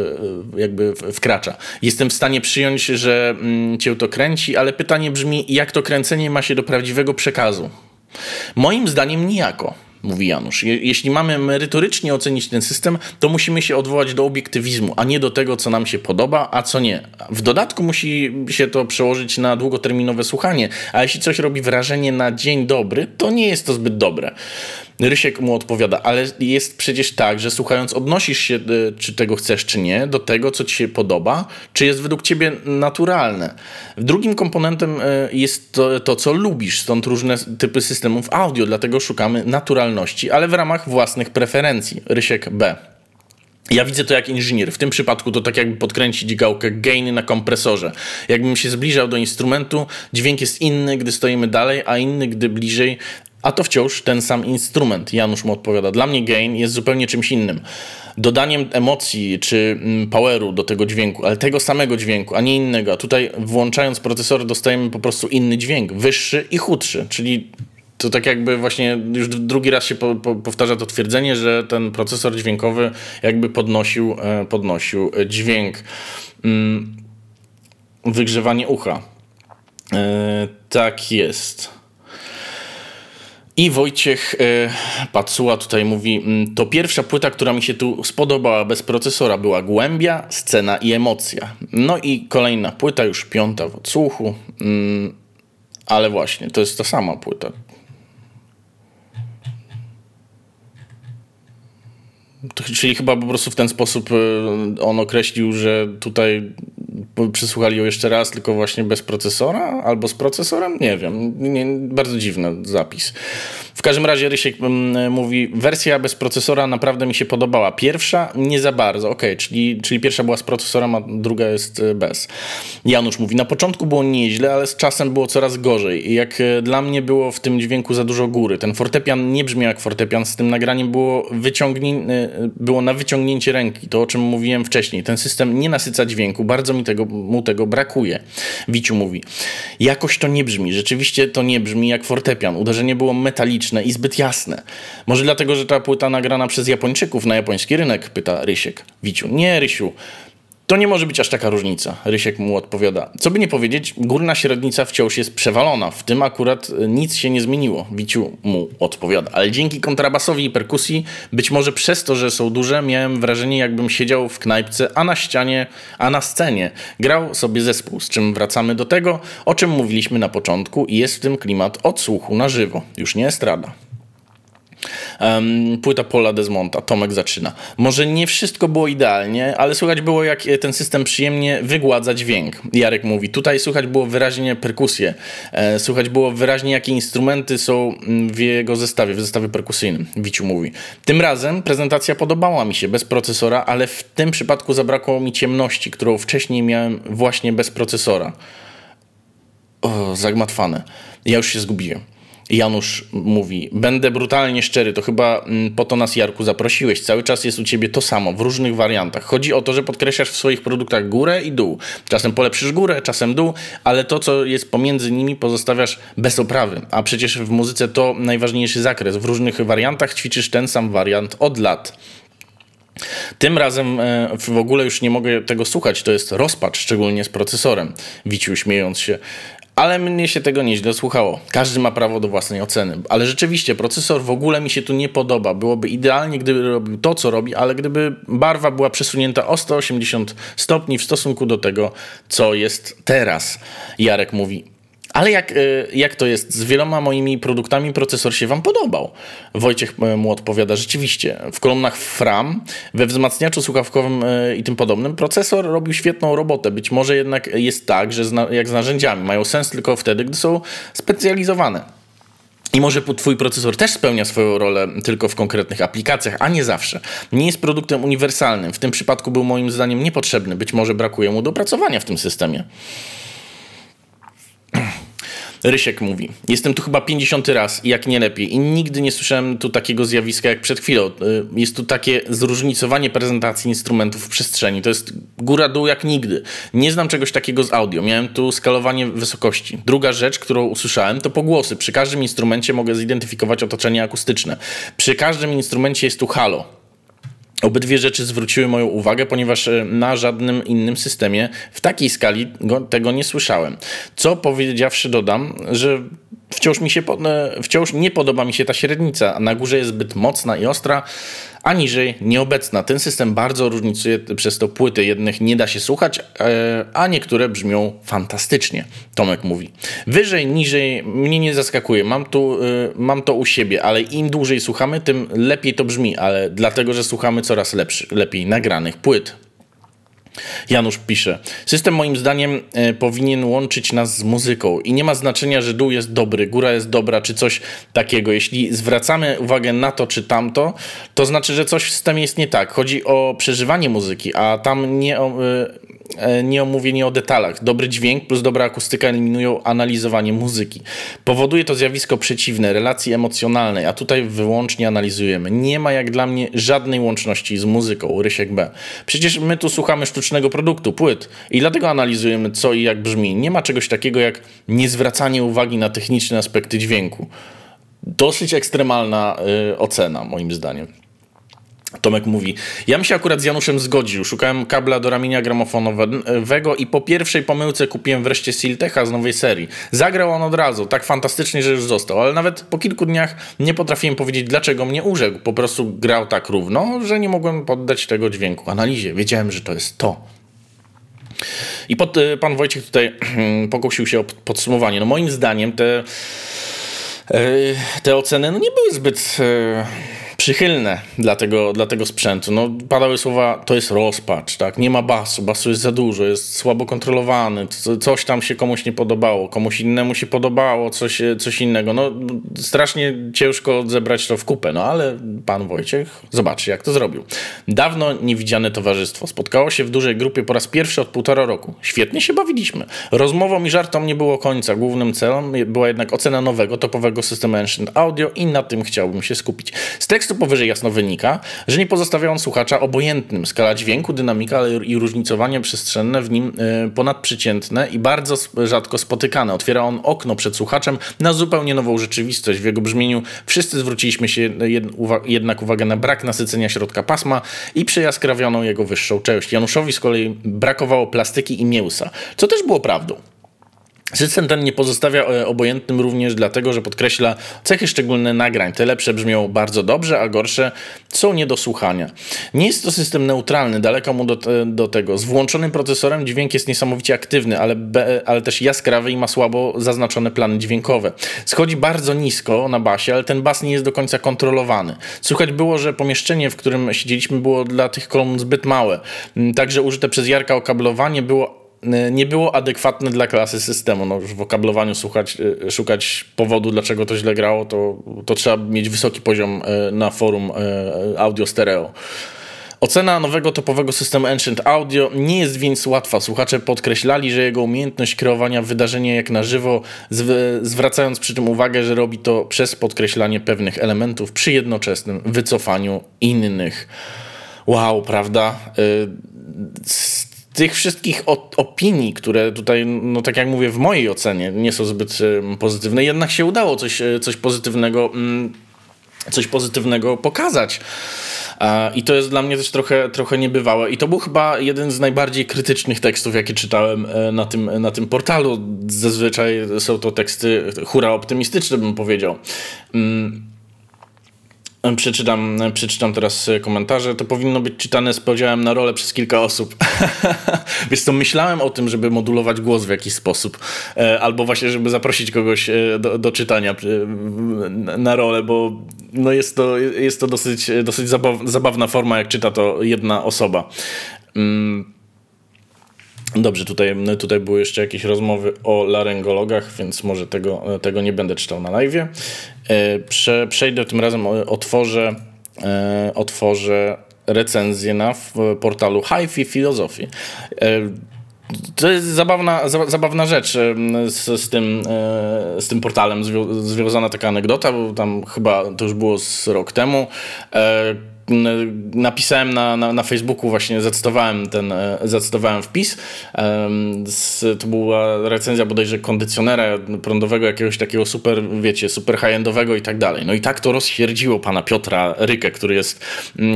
jakby wkracza. Jestem w stanie przyjąć, że mm, cię to kręci, ale pytanie brzmi, jak to kręcenie ma się do prawdziwego przekazu? Moim zdaniem nijako mówi Janusz. Je jeśli mamy merytorycznie ocenić ten system, to musimy się odwołać do obiektywizmu, a nie do tego, co nam się podoba, a co nie. W dodatku musi się to przełożyć na długoterminowe słuchanie, a jeśli coś robi wrażenie na dzień dobry, to nie jest to zbyt dobre. Rysiek mu odpowiada, ale jest przecież tak, że słuchając odnosisz się, e, czy tego chcesz, czy nie, do tego, co ci się podoba, czy jest według ciebie naturalne. Drugim komponentem e, jest to, to co lubisz, stąd różne typy systemów audio, dlatego szukamy naturalności, ale w ramach własnych preferencji. Rysiek B. Ja widzę to jak inżynier. W tym przypadku to tak jakby podkręcić gałkę gain na kompresorze. Jakbym się zbliżał do instrumentu, dźwięk jest inny, gdy stoimy dalej, a inny, gdy bliżej, a to wciąż ten sam instrument. Janusz mu odpowiada. Dla mnie gain jest zupełnie czymś innym. Dodaniem emocji czy mm, poweru do tego dźwięku, ale tego samego dźwięku, a nie innego. A tutaj włączając procesor dostajemy po prostu inny dźwięk, wyższy i chudszy, czyli to tak jakby właśnie już drugi raz się po, po, powtarza to twierdzenie, że ten procesor dźwiękowy jakby podnosił, e, podnosił dźwięk. Mm, wygrzewanie ucha. E, tak jest. I Wojciech e, Pacuła tutaj mówi, mm, to pierwsza płyta, która mi się tu spodobała bez procesora, była głębia, scena i emocja. No i kolejna płyta, już piąta w odsłuchu, mm, ale właśnie, to jest ta sama płyta. Czyli chyba po prostu w ten sposób e, on określił, że tutaj przesłuchali ją jeszcze raz, tylko właśnie bez procesora albo z procesorem? Nie wiem. Nie, bardzo dziwny zapis. W każdym razie Rysiek mm, mówi, wersja bez procesora naprawdę mi się podobała. Pierwsza nie za bardzo, ok, czyli, czyli pierwsza była z procesorem, a druga jest e, bez. Janusz mówi, na początku było nieźle, ale z czasem było coraz gorzej. Jak e, dla mnie było w tym dźwięku za dużo góry. Ten fortepian nie brzmiał jak fortepian, z tym nagraniem było, wyciągnię, e, było na wyciągnięcie ręki, to o czym mówiłem wcześniej. Ten system nie nasyca dźwięku, bardzo mi tego, mu tego brakuje. Wiciu mówi, jakoś to nie brzmi, rzeczywiście to nie brzmi jak fortepian. Uderzenie było metaliczne i zbyt jasne. Może dlatego, że ta płyta nagrana przez Japończyków na japoński rynek, pyta Rysiek. Wiciu, nie Rysiu, to nie może być aż taka różnica, Rysiek mu odpowiada. Co by nie powiedzieć, górna średnica wciąż jest przewalona. W tym akurat e, nic się nie zmieniło, Wiciu mu odpowiada. Ale dzięki kontrabasowi i perkusji, być może przez to, że są duże, miałem wrażenie, jakbym siedział w knajpce, a na ścianie, a na scenie grał sobie zespół. Z czym wracamy do tego, o czym mówiliśmy na początku, i jest w tym klimat odsłuchu na żywo, już nie estrada. Płyta Paula Desmonta, Tomek zaczyna. Może nie wszystko było idealnie, ale słychać było, jak ten system przyjemnie wygładza dźwięk. Jarek mówi, tutaj słychać było wyraźnie perkusję, e, słychać było wyraźnie, jakie instrumenty są w jego zestawie, w zestawie perkusyjnym. Wiciu mówi. Tym razem prezentacja podobała mi się bez procesora, ale w tym przypadku zabrakło mi ciemności, którą wcześniej miałem właśnie bez procesora. O, zagmatwane. Ja już się zgubiłem. Janusz mówi: Będę brutalnie szczery, to chyba mm, po to nas, Jarku, zaprosiłeś. Cały czas jest u ciebie to samo, w różnych wariantach. Chodzi o to, że podkreślasz w swoich produktach górę i dół. Czasem polepszysz górę, czasem dół, ale to, co jest pomiędzy nimi, pozostawiasz bez oprawy. A przecież w muzyce to najważniejszy zakres. W różnych wariantach ćwiczysz ten sam wariant od lat. Tym razem e, w ogóle już nie mogę tego słuchać. To jest rozpacz, szczególnie z procesorem. Wiciu śmiejąc się. Ale mnie się tego nieźle słuchało. Każdy ma prawo do własnej oceny. Ale rzeczywiście procesor w ogóle mi się tu nie podoba. Byłoby idealnie, gdyby robił to, co robi, ale gdyby barwa była przesunięta o 180 stopni w stosunku do tego, co jest teraz. Jarek mówi, ale jak, e, jak to jest? Z wieloma moimi produktami procesor się Wam podobał. Wojciech e, mu odpowiada, rzeczywiście. W kolumnach FRAM, we wzmacniaczu słuchawkowym e, i tym podobnym procesor robił świetną robotę. Być może jednak jest tak, że jak z narzędziami mają sens tylko wtedy, gdy są specjalizowane. I może Twój procesor też spełnia swoją rolę tylko w konkretnych aplikacjach, a nie zawsze. Nie jest produktem uniwersalnym. W tym przypadku był moim zdaniem niepotrzebny. Być może brakuje mu dopracowania w tym systemie. Rysiek mówi, jestem tu chyba 50 raz, jak nie lepiej i nigdy nie słyszałem tu takiego zjawiska jak przed chwilą. Y, jest tu takie zróżnicowanie prezentacji instrumentów w przestrzeni. To jest góra-dół jak nigdy. Nie znam czegoś takiego z audio. Miałem tu skalowanie wysokości. Druga rzecz, którą usłyszałem, to pogłosy. Przy każdym instrumencie mogę zidentyfikować otoczenie akustyczne. Przy każdym instrumencie jest tu halo. Obydwie rzeczy zwróciły moją uwagę, ponieważ e, na żadnym innym systemie w takiej skali go, tego nie słyszałem. Co powiedziawszy dodam, że wciąż, mi się, e, wciąż nie podoba mi się ta średnica. Na górze jest zbyt mocna i ostra, a niżej nieobecna. Ten system bardzo różnicuje przez to płyty. Jednych nie da się słuchać, e, a niektóre brzmią fantastycznie. Tomek mówi. Wyżej, niżej mnie nie zaskakuje. Mam, tu, e, mam to u siebie, ale im dłużej słuchamy, tym lepiej to brzmi, ale dlatego, że słuchamy coraz lepszy, lepiej nagranych płyt. Janusz pisze: System moim zdaniem e, powinien łączyć nas z muzyką i nie ma znaczenia, że dół jest dobry, góra jest dobra, czy coś takiego. Jeśli zwracamy uwagę na to czy tamto, to znaczy, że coś w systemie jest nie tak. Chodzi o przeżywanie muzyki, a tam nie o, e, nie omówienie o detalach. Dobry dźwięk plus dobra akustyka eliminują analizowanie muzyki. Powoduje to zjawisko przeciwne, relacji emocjonalnej, a tutaj wyłącznie analizujemy. Nie ma jak dla mnie żadnej łączności z muzyką, Rysiek B. Przecież my tu słuchamy sztucznego produktu, płyt i dlatego analizujemy co i jak brzmi. Nie ma czegoś takiego jak niezwracanie uwagi na techniczne aspekty dźwięku. Dosyć ekstremalna y, ocena, moim zdaniem. Tomek mówi, ja bym się akurat z Januszem zgodził. Szukałem kabla do ramienia gramofonowego i po pierwszej pomyłce kupiłem wreszcie Siltecha z nowej serii. Zagrał on od razu, tak fantastycznie, że już został, ale nawet po kilku dniach nie potrafiłem powiedzieć, dlaczego mnie urzekł. Po prostu grał tak równo, że nie mogłem poddać tego dźwięku analizie. Wiedziałem, że to jest to. I pod, y, pan Wojciech tutaj pokusił się o podsumowanie. No moim zdaniem te, y, te oceny no nie były zbyt y, przychylne dla tego, dla tego sprzętu. No, padały słowa, to jest rozpacz, tak? Nie ma basu, basu jest za dużo, jest słabo kontrolowany, coś tam się komuś nie podobało, komuś innemu się podobało, coś, coś innego. No, strasznie ciężko zebrać to w kupę, no ale pan Wojciech, zobaczcie jak to zrobił. Dawno niewidziane towarzystwo spotkało się w dużej grupie po raz pierwszy od półtora roku. Świetnie się bawiliśmy. Rozmową i żartom nie było końca. Głównym celem była jednak ocena nowego, topowego systemu Ancient Audio i na tym chciałbym się skupić. Z tekstu powyżej jasno wynika, że nie pozostawia on słuchacza obojętnym. Skala dźwięku, dynamika i różnicowanie przestrzenne w nim e, ponadprzeciętne i bardzo rzadko spotykane. Otwiera on okno przed słuchaczem na zupełnie nową rzeczywistość. W jego brzmieniu wszyscy zwróciliśmy się jednak uwagę na brak nasycenia środka pasma i przejaskrawioną jego wyższą część. Januszowi z kolei brakowało plastyki i mięsa, co też było prawdą. System ten nie pozostawia e, obojętnym również dlatego, że podkreśla cechy szczególne nagrań. Te lepsze brzmią bardzo dobrze, a gorsze są nie do słuchania. Nie jest to system neutralny, daleko mu do, do tego. Z włączonym procesorem dźwięk jest niesamowicie aktywny, ale, be, ale też jaskrawy i ma słabo zaznaczone plany dźwiękowe. Schodzi bardzo nisko na basie, ale ten bas nie jest do końca kontrolowany. Słychać było, że pomieszczenie, w którym siedzieliśmy było dla tych kolumn zbyt małe. Także użyte przez Jarka okablowanie było nie było adekwatne dla klasy systemu. No, już w okablowaniu słuchać, y, szukać powodu, dlaczego to źle grało, to, to trzeba mieć wysoki poziom y, na forum audio stereo. Ocena nowego topowego systemu Ancient Audio nie jest więc łatwa. Słuchacze podkreślali, że jego umiejętność kreowania wydarzenia jak na żywo, zwracając przy tym uwagę, że robi to przez podkreślanie pewnych elementów przy jednoczesnym wycofaniu innych. Wow, prawda? Tych wszystkich opinii, które tutaj, no tak jak mówię, w mojej ocenie nie są zbyt pozytywne, jednak się udało coś, e, coś pozytywnego mm, coś pozytywnego pokazać. I to jest dla mnie też trochę, trochę niebywałe. I to był chyba jeden z najbardziej krytycznych tekstów, jakie czytałem e, na tym, na tym portalu. Zazwyczaj są to teksty hura optymistyczne, bym powiedział. Przeczytam, przeczytam teraz komentarze. To powinno być czytane z podziałem na rolę przez kilka osób. Więc to myślałem o tym, żeby modulować głos w jakiś sposób. E, albo właśnie, żeby zaprosić kogoś e, do, do czytania e, na rolę, bo no jest to, jest to dosyć, dosyć zabawna forma, jak czyta to jedna osoba. Mm. Dobrze, tutaj, tutaj były jeszcze jakieś rozmowy o laryngologach, więc może tego, tego nie będę czytał na live. E, prze, przejdę tym razem, otworzę, e, otworzę recenzję na portalu HiFi Filozofii. E, to jest zabawna, zabawna rzecz z, z, tym, z tym portalem związana taka anegdota, bo tam chyba to już było z rok temu napisałem na, na, na Facebooku, właśnie zacytowałem ten, e, zacytowałem wpis. To była recenzja bodajże kondycjonera prądowego, jakiegoś takiego super, wiecie, super high-endowego i tak dalej. No i tak to rozsierdziło pana Piotra Rykę, który jest,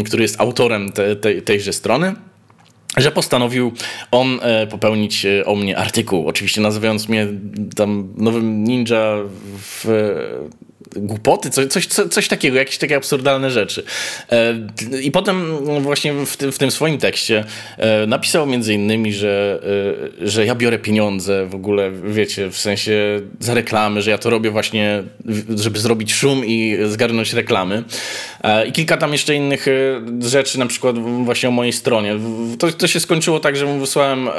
który jest autorem te, te, tejże strony że postanowił on e, popełnić e, o mnie artykuł. Oczywiście nazywając mnie tam nowym ninja w głupoty, coś, coś, coś takiego, jakieś takie absurdalne rzeczy. E, I potem właśnie w, tym, w tym swoim tekście e, napisał między innymi, że, e, że ja biorę pieniądze w ogóle, wiecie, w sensie za reklamy, że ja to robię właśnie, żeby zrobić szum i zgarnąć reklamy. I kilka tam jeszcze innych rzeczy, na przykład właśnie o mojej stronie. To, to się skończyło tak, że mu wysłałem,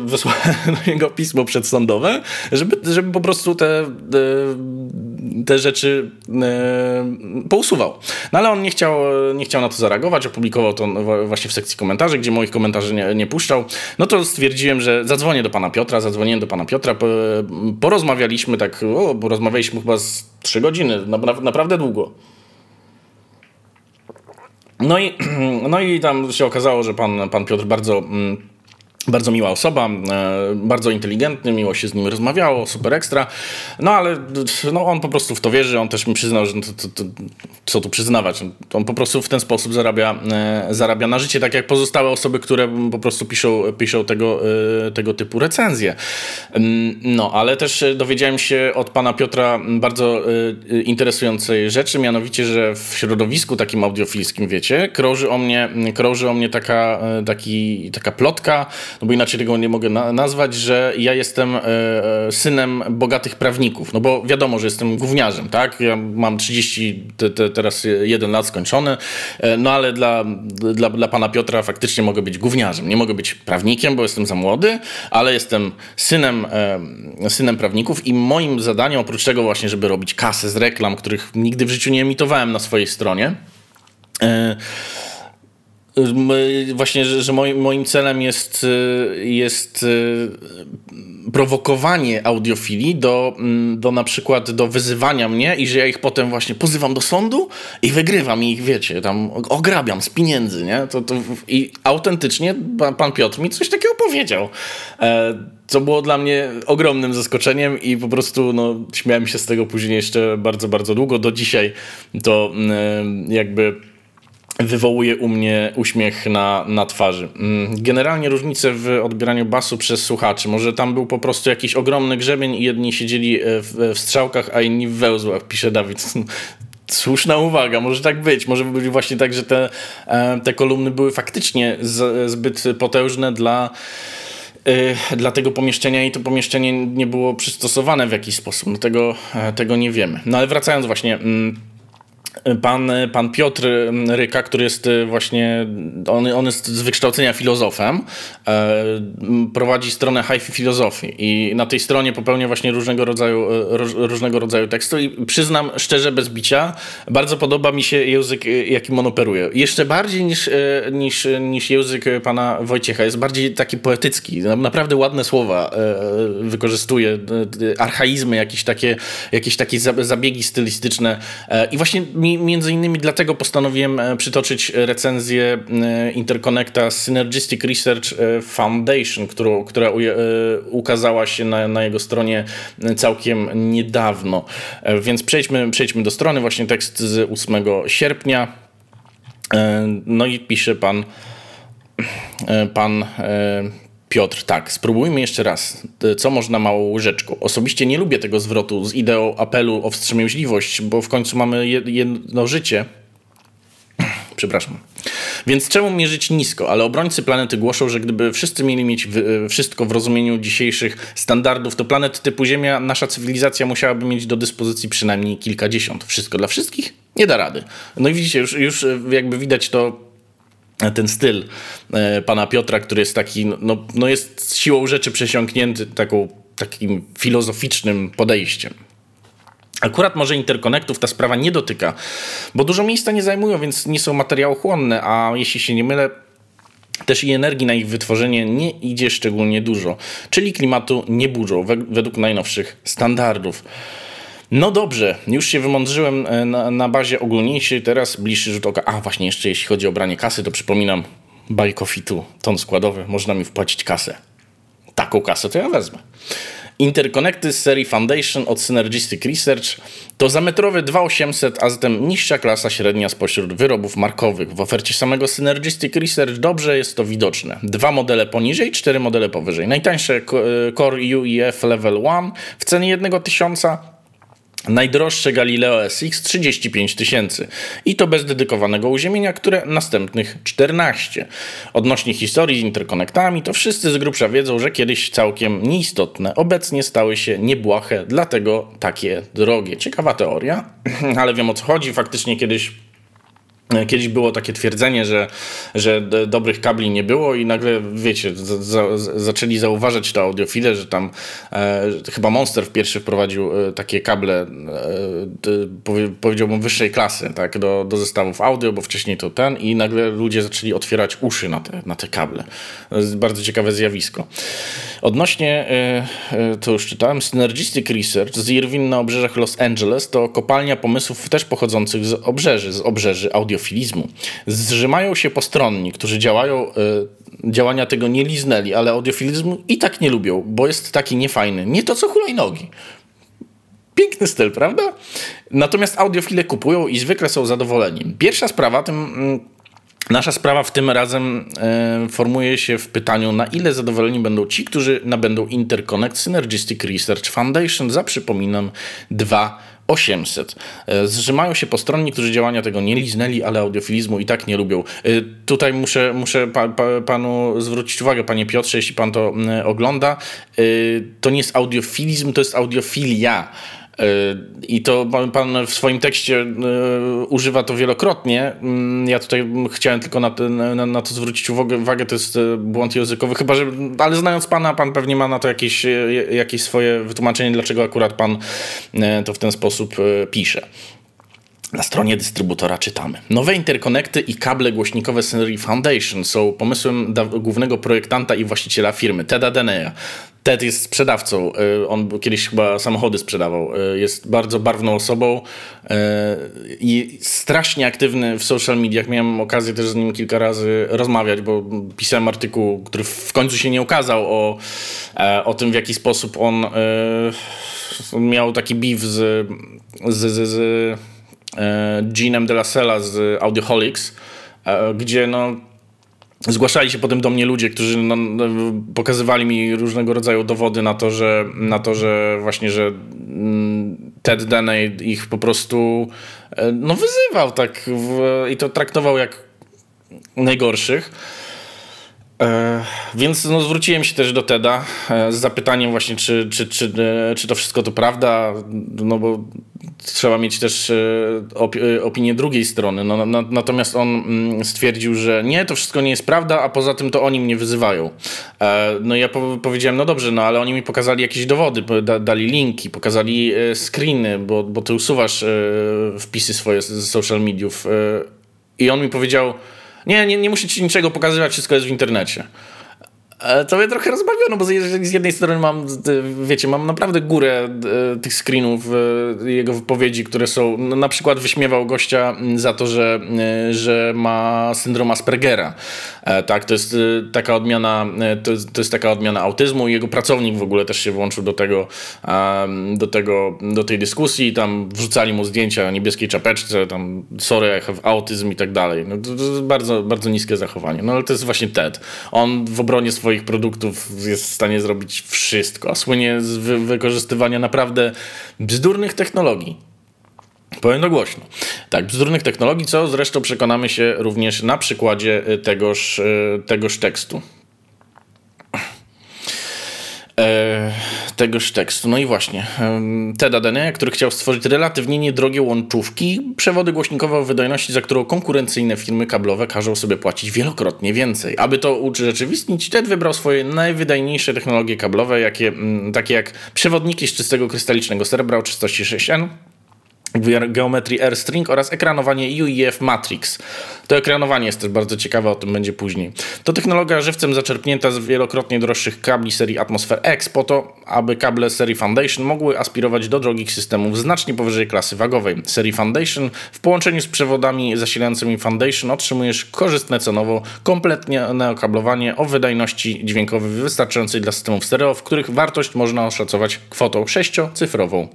wysłałem do niego pismo przedsądowe, żeby, żeby po prostu te, te rzeczy e, pousuwał. No ale on nie chciał, nie chciał na to zareagować, opublikował to właśnie w sekcji komentarzy, gdzie moich komentarzy nie, nie puszczał. No to stwierdziłem, że zadzwonię do pana Piotra, zadzwoniłem do pana Piotra, porozmawialiśmy tak, o, bo rozmawialiśmy chyba z trzy godziny, naprawdę długo. No i, no i tam się okazało, że pan, pan Piotr bardzo mm, bardzo miła osoba, e, bardzo inteligentny, miło się z nim rozmawiało, super ekstra. No ale no, on po prostu w to wierzy, on też mi przyznał, że no, to, to, to, co tu przyznawać. On po prostu w ten sposób zarabia, e, zarabia na życie, tak jak pozostałe osoby, które po prostu piszą, piszą tego, e, tego typu recenzje. Mm, no, ale też dowiedziałem się od pana Piotra bardzo interesującej rzeczy, mianowicie, że w środowisku takim audiofilskim, wiecie, krąży o mnie, krąży o mnie taka, taki, taka plotka, no bo inaczej tego nie mogę na nazwać, że ja jestem e, e, synem bogatych prawników. No bo wiadomo, że jestem gówniarzem, tak? Ja mam 30, te, te, teraz jeden lat skończony, e, no ale dla, dla, dla pana Piotra faktycznie mogę być gówniarzem. Nie mogę być prawnikiem, bo jestem za młody, ale jestem synem, e, synem prawników i moim zadaniem, oprócz tego właśnie, żeby robić kasę z reklam, których nigdy w życiu nie emitowałem na swojej stronie, e, właśnie, że, moim, moim celem jest, y, jest y, prowokowanie audiofili do, mm, do na przykład do wyzywania mnie i że ja ich potem właśnie pozywam do sądu i wygrywam ich, wiecie, tam ograbiam z pieniędzy, nie? To, to, I autentycznie pan, Piotr mi coś takiego powiedział. E, co było dla mnie ogromnym zaskoczeniem i po prostu no, śmiałem się z tego później jeszcze bardzo, bardzo długo. Do dzisiaj to mm, jakby wywołuje u mnie uśmiech na, na twarzy. Mm, generalnie różnice w odbieraniu basu przez słuchaczy. Może tam był po prostu jakiś ogromny grzebień i jedni siedzieli e, w, w strzałkach, a inni w wełzłach, pisze Dawid. Słuszna uwaga, może tak być. Może być właśnie tak, że te, e, te kolumny były faktycznie z, zbyt potężne dla e, dla tego pomieszczenia i to pomieszczenie nie było przystosowane w jakiś sposób. No tego, tego nie wiemy. No ale wracając właśnie mm, Pan, pan Piotr Ryka, który jest e, właśnie, on, on jest z wykształcenia filozofem, e, prowadzi stronę HiFi Filozofii i na tej stronie popełnia właśnie różnego rodzaju, e, różnego rodzaju teksty. I przyznam szczerze, bez bicia, bardzo podoba mi się język, jakim on operuje. Jeszcze bardziej niż, niż, niż język pana Wojciecha, jest bardziej taki poetycki, naprawdę ładne słowa wykorzystuje, archaizmy, jakieś takie, jakieś takie zabiegi stylistyczne. I właśnie mi, między innymi dlatego postanowiłem e, przytoczyć recenzję e, Interconnecta Synergistic Research e, Foundation, którą, która ukazała się na, na jego stronie całkiem niedawno. Więc przejdźmy, przejdźmy do strony, właśnie tekst z 8 sierpnia. No i pisze pan, pan Piotr, tak, spróbujmy jeszcze raz. Co można małą łyżeczką? Osobiście nie lubię tego zwrotu z ideą apelu o wstrzemięźliwość, bo w końcu mamy jedno życie. Przepraszam. Więc czemu mierzyć nisko? Ale obrońcy planety głoszą, że gdyby wszyscy mieli mieć wszystko w rozumieniu dzisiejszych standardów, to planet typu Ziemia, nasza cywilizacja musiałaby mieć do dyspozycji przynajmniej kilkadziesiąt. Wszystko dla wszystkich? Nie da rady. No i widzicie, już, już jakby widać to ten styl e, pana Piotra, który jest taki, no, no jest siłą rzeczy przesiąknięty taką, takim filozoficznym podejściem. Akurat może interkonektów ta sprawa nie dotyka, bo dużo miejsca nie zajmują, więc nie są materiałochłonne, a jeśli się nie mylę, też i energii na ich wytworzenie nie idzie szczególnie dużo, czyli klimatu nie burzą według najnowszych standardów. No dobrze, już się wymądrzyłem e, na, na bazie ogólniejszej, teraz bliższy rzut oka. A właśnie, jeszcze jeśli chodzi o branie kasy, to przypominam, buy coffee tu, ton składowy, można mi wpłacić kasę. Taką kasę to ja wezmę. Interconnecty z serii Foundation od Synergistic Research to zametrowy 2800, a zatem niższa klasa średnia spośród wyrobów markowych. W ofercie samego Synergistic Research dobrze jest to widoczne. Dwa modele poniżej, cztery modele powyżej. Najtańsze e, Core UEF Level 1 w cenie 1000 Najdroższe Galileo SX 35 tysięcy i to bez dedykowanego uziemienia, które następnych 14. Odnośnie historii z interkonektami, to wszyscy z grubsza wiedzą, że kiedyś całkiem nieistotne, obecnie stały się niebłahe, dlatego takie drogie. Ciekawa teoria, ale wiem o co chodzi. Faktycznie kiedyś Kiedyś było takie twierdzenie, że, że dobrych kabli nie było i nagle, wiecie, za, zaczęli zauważać to audiofile, że tam e, chyba Monster w pierwszy wprowadził e, takie kable, e, powie, powiedziałbym, wyższej klasy, tak, do, do zestawów audio, bo wcześniej to ten i nagle ludzie zaczęli otwierać uszy na te, na te kable. Bardzo ciekawe zjawisko. Odnośnie, e, e, to już czytałem, Synergistic Research z Irvine na obrzeżach Los Angeles to kopalnia pomysłów też pochodzących z obrzeży, z obrzeży audiofilizmu. Zrzymają się postronni, którzy działają, e, działania tego nie liznęli, ale audiofilizmu i tak nie lubią, bo jest taki niefajny. Nie to co hulajnogi. Piękny styl, prawda? Natomiast audiofile kupują i zwykle są zadowoleni. Pierwsza sprawa, tym mm, Nasza sprawa w tym razem e, formuje się w pytaniu, na ile zadowoleni będą ci, którzy nabędą Interconnect Synergistic Research Foundation za, przypominam, 2 800. E, zrzymają się postronni, którzy działania tego nie liznęli, ale audiofilizmu i tak nie lubią. E, tutaj muszę, muszę pa, pa, panu zwrócić uwagę, panie Piotrze, jeśli pan to ogląda, e, to nie jest audiofilizm, to jest audiofilia. I to pan w swoim tekście używa to wielokrotnie. Mm, ja tutaj chciałem tylko na na, na to zwrócić uwagę, to jest błąd językowy, chyba że, ale znając pana, pan pewnie ma na to jakieś, jakieś swoje wytłumaczenie, dlaczego akurat pan to w ten sposób pisze. Na stronie dystrybutora czytamy. Nowe interkonekty i kable głośnikowe Scenery Foundation są pomysłem głównego projektanta i właściciela firmy, Teda Denea. Ted jest sprzedawcą. Y, on kiedyś chyba samochody sprzedawał. Y, jest bardzo barwną osobą y, i strasznie aktywny w social mediach. Miałem okazję też z nim kilka razy rozmawiać, bo pisałem artykuł, który w końcu się nie ukazał o, e, o tym, w jaki sposób on, miał taki beef z, z, z, z E, Jeanem de la Sella z Audioholics, e, gdzie no, zgłaszali się potem do mnie ludzie, którzy no, pokazywali mi różnego rodzaju dowody na to, że, na to, że właśnie, że mm, Ted Deney ich po prostu e, no, wyzywał tak w, i to traktował jak najgorszych. E, więc no, zwróciłem się też do Teda e, z zapytaniem właśnie, czy, czy, czy, e, czy to wszystko to prawda, no bo trzeba mieć też opinię drugiej strony. No, na, natomiast on mm, stwierdził, że nie, to wszystko nie jest prawda, a poza tym to oni mnie wyzywają. No i ja po powiedziałem, no dobrze, no ale oni mi pokazali jakieś dowody, da, dali linki, pokazali screeny, bo, bo ty usuwasz wpisy swoje z social mediów. I on mi powiedział, nie, nie, nie muszę ci niczego pokazywać, wszystko jest w internecie. E, to mnie trochę rozbawiono, bo z jednej strony mam, wiecie, mam naprawdę górę e, tych screenów, e, jego wypowiedzi, które są, no, na przykład wyśmiewał gościa za to, że, że ma syndrom Aspergera. Tak, to jest taka odmiana, to jest, to jest taka odmiana autyzmu i jego pracownik w ogóle też się włączył do tego, do tego, do tej dyskusji tam wrzucali mu zdjęcia niebieskiej czapeczce, tam sorry, autyzm i tak dalej. No, to, to bardzo, bardzo niskie zachowanie. No ale to jest właśnie TED. On w obronie swojej swoich produktów jest w stanie zrobić wszystko, a słynie z wy wykorzystywania naprawdę bzdurnych technologii. Powiem to głośno. Tak, bzdurnych technologii, co zresztą przekonamy się również na przykładzie y, tegoż, y, tegoż tekstu. E, tegoż tekstu. No i właśnie, Teda Dene, który chciał stworzyć relatywnie niedrogie łączówki, przewody głośnikowe o wydajności, za którą konkurencyjne firmy kablowe każą sobie płacić wielokrotnie więcej. Aby to urzeczywistnić, Ted wybrał swoje najwydajniejsze technologie kablowe, jakie, takie jak przewodniki z czystego krystalicznego srebra o czystości 6N, geometrii AirString oraz ekranowanie UEF Matrix. To ekranowanie jest też bardzo ciekawe, o tym będzie później. To technologia żywcem zaczerpnięta z wielokrotnie droższych kabli serii Atmosphere X po to, aby kable serii Foundation mogły aspirować do drogich systemów znacznie powyżej klasy wagowej. Serii Foundation w połączeniu z przewodami zasilającymi Foundation otrzymujesz korzystne cenowo, kompletnie neokablowanie o wydajności dźwiękowej wystarczającej dla systemów stereo, w których wartość można oszacować kwotą sześciocyfrową.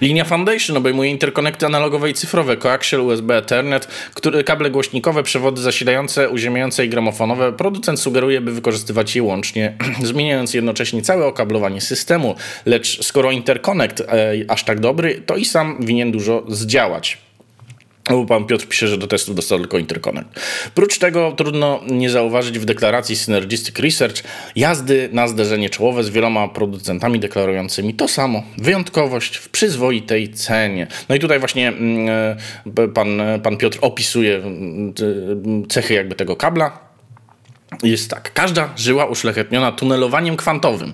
Linia Foundation obejmuje interkonekty analogowe i cyfrowe, coaxial, USB, Ethernet, które, kable głośnikowe, przewody zasilające, uziemiające i gramofonowe. Producent sugeruje, by wykorzystywać je łącznie, zmieniając jednocześnie całe okablowanie systemu. Lecz skoro interkonekt e, aż tak dobry, to i sam winien dużo zdziałać. Bo pan Piotr pisze, że do testów dostał tylko interconnect. Prócz tego trudno nie zauważyć w deklaracji Synergistic Research jazdy na zderzenie czołowe z wieloma producentami deklarującymi to samo. Wyjątkowość w przyzwoitej cenie. No i tutaj właśnie mm, e, pan, pan Piotr opisuje mm, cechy jakby tego kabla jest tak. Każda żyła uszlachetniona tunelowaniem kwantowym,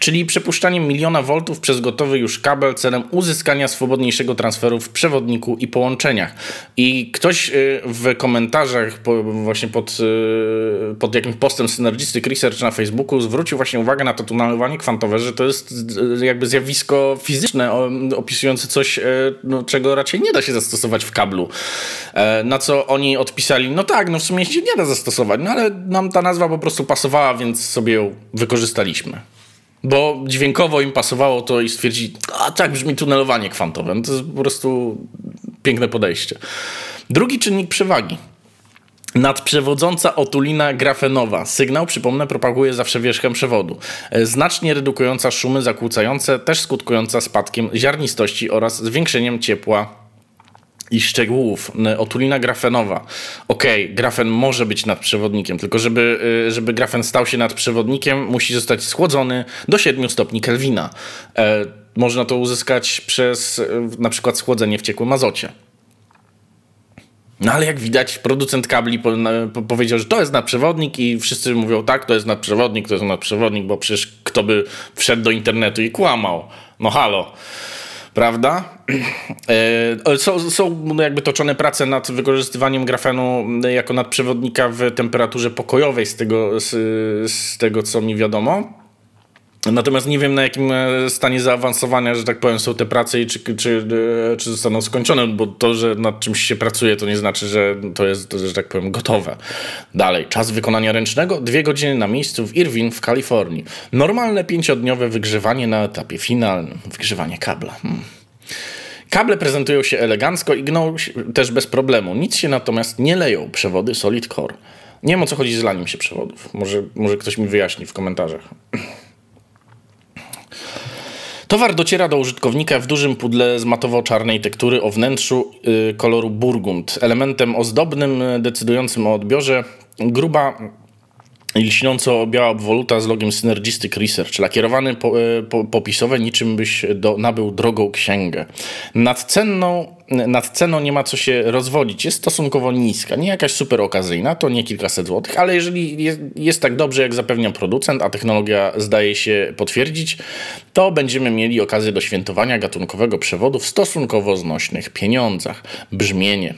czyli przepuszczaniem miliona voltów przez gotowy już kabel celem uzyskania swobodniejszego transferu w przewodniku i połączeniach. I ktoś y, w komentarzach właśnie pod, y, pod jakimś postem Synergistic Research na Facebooku zwrócił właśnie uwagę na to tunelowanie kwantowe, że to jest y, jakby zjawisko fizyczne opisujące coś, no, czego raczej nie da się zastosować w kablu. E, na co oni odpisali, no tak, no w sumie się nie da zastosować, no ale nam ta nazwa po prostu pasowała, więc sobie ją wykorzystaliśmy. Bo dźwiękowo im pasowało to i stwierdzili, a tak brzmi tunelowanie kwantowe. No to jest po prostu piękne podejście. Drugi czynnik przewagi. Nadprzewodząca otulina grafenowa. Sygnał, przypomnę, propaguje zawsze wierzchem przewodu. E, znacznie redukująca szumy zakłócające, też skutkująca spadkiem ziarnistości oraz zwiększeniem ciepła i szczegółów. E, otulina grafenowa. Okej, okay, grafen może być nadprzewodnikiem, tylko żeby, e, żeby grafen stał się nadprzewodnikiem, musi zostać schłodzony do 7 stopni Kelwina. można to uzyskać przez na przykład schłodzenie w ciekłym azocie. No ale jak widać, producent kabli po, po, powiedział, że to jest nadprzewodnik i wszyscy mówią, tak, to jest nadprzewodnik, to jest nadprzewodnik, bo przecież kto by wszedł do internetu i kłamał. No halo. Prawda? E, są, są jakby toczone prace nad wykorzystywaniem grafenu jako nadprzewodnika w temperaturze pokojowej, z tego, z, z tego co mi wiadomo. Natomiast nie wiem na jakim e, stanie zaawansowania, że tak powiem, są te prace i czy, czy, e, czy zostaną skończone, bo to, że nad czymś się pracuje, to nie znaczy, że to jest, że tak powiem, gotowe. Dalej, czas wykonania ręcznego, dwie godziny na miejscu w Irvine w Kalifornii. Normalne pięciodniowe wygrzewanie na etapie finalnym. Wygrzewanie kabla. Hmm. Kable prezentują się elegancko i gną też bez problemu. Nic się natomiast nie leją. Przewody Solid Core. Nie wiem o co chodzi z laniem się przewodów. Może, może ktoś mi wyjaśni w komentarzach. Towar dociera do użytkownika w dużym pudle z matowo-czarnej tektury o wnętrzu yy, koloru burgund. Elementem ozdobnym y, decydującym o odbiorze gruba lśniąco biała obwoluta z logiem Synergistic Research, lakierowany po, e, po, popisowe, niczym byś do, nabył drogą księgę. Nad, nad ceną nie ma co się rozwodzić, jest stosunkowo niska, nie jakaś super okazyjna, to nie kilkaset złotych, ale jeżeli jest, jest tak dobrze, jak zapewnia producent, a technologia zdaje się potwierdzić, to będziemy mieli okazję do świętowania gatunkowego przewodu w stosunkowo znośnych pieniądzach. Brzmienie,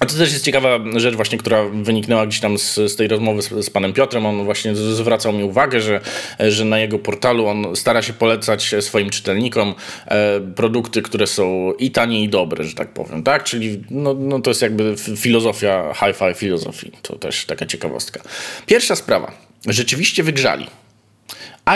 a to też jest ciekawa rzecz właśnie, która wyniknęła gdzieś tam z, z tej rozmowy z, z, panem Piotrem. On właśnie zwracał mi uwagę, że, że na jego portalu on stara się polecać swoim czytelnikom e, produkty, które są i tanie i dobre, że tak powiem, tak? Czyli no, no to jest jakby filozofia, hi-fi filozofii. To też taka ciekawostka. Pierwsza sprawa. Rzeczywiście wygrzali.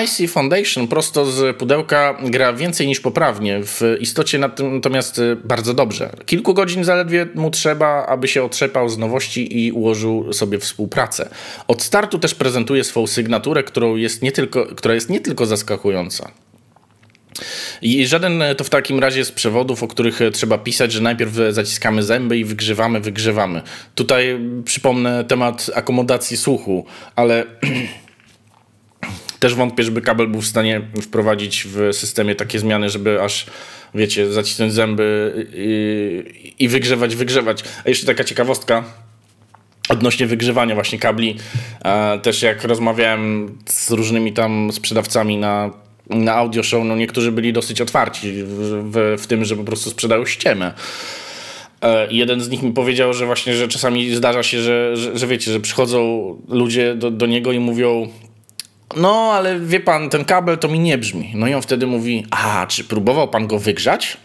IC Foundation prosto z pudełka gra więcej niż poprawnie, w istocie natomiast y, bardzo dobrze. Kilku godzin zaledwie mu trzeba, aby się otrzepał z nowości i ułożył sobie współpracę. Od startu też prezentuje swą sygnaturę, którą jest nie tylko, która jest nie tylko zaskakująca. I żaden to w takim razie z przewodów, o których trzeba pisać, że najpierw zaciskamy zęby i wygrzewamy, wygrzewamy. Tutaj przypomnę temat akomodacji słuchu, ale Też wątpię, żeby kabel był w stanie wprowadzić w systemie takie zmiany, żeby aż, wiecie, zacisnąć zęby i, i wygrzewać, wygrzewać. A jeszcze taka ciekawostka odnośnie wygrzewania właśnie kabli. Też jak rozmawiałem z różnymi tam sprzedawcami na na audio show, no niektórzy byli dosyć otwarci w, w, w tym, że po prostu sprzedają ściemę. E, jeden z nich mi powiedział, że właśnie, że czasami zdarza się, że, że, że wiecie, że przychodzą ludzie do, do niego i mówią no, ale wie pan, ten kabel to mi nie brzmi. No i on wtedy mówi, a, czy próbował pan go wygrzać?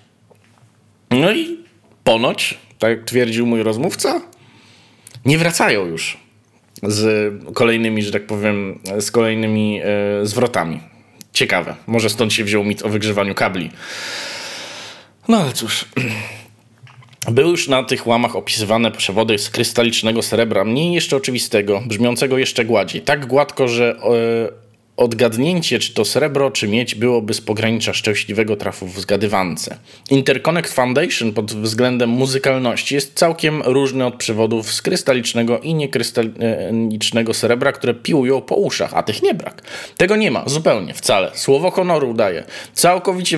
No i ponoć, tak twierdził mój rozmówca, nie wracają już z kolejnymi, że tak powiem, z kolejnymi e, zwrotami. Ciekawe. Może stąd się wziął mit o wygrzewaniu kabli. No ale cóż. Były już na tych łamach opisywane przewody z krystalicznego srebra, mniej jeszcze oczywistego, brzmiącego jeszcze gładziej. Tak gładko, że e, Odgadnięcie, czy to srebro, czy miedź, byłoby z pogranicza szczęśliwego trafu w zgadywance. Interconnect Foundation pod względem muzykalności jest całkiem różny od przewodów z krystalicznego i niekrystalicznego srebra, które piłują po uszach, a tych nie brak. Tego nie ma, zupełnie, wcale. Słowo honoru daje. Całkowicie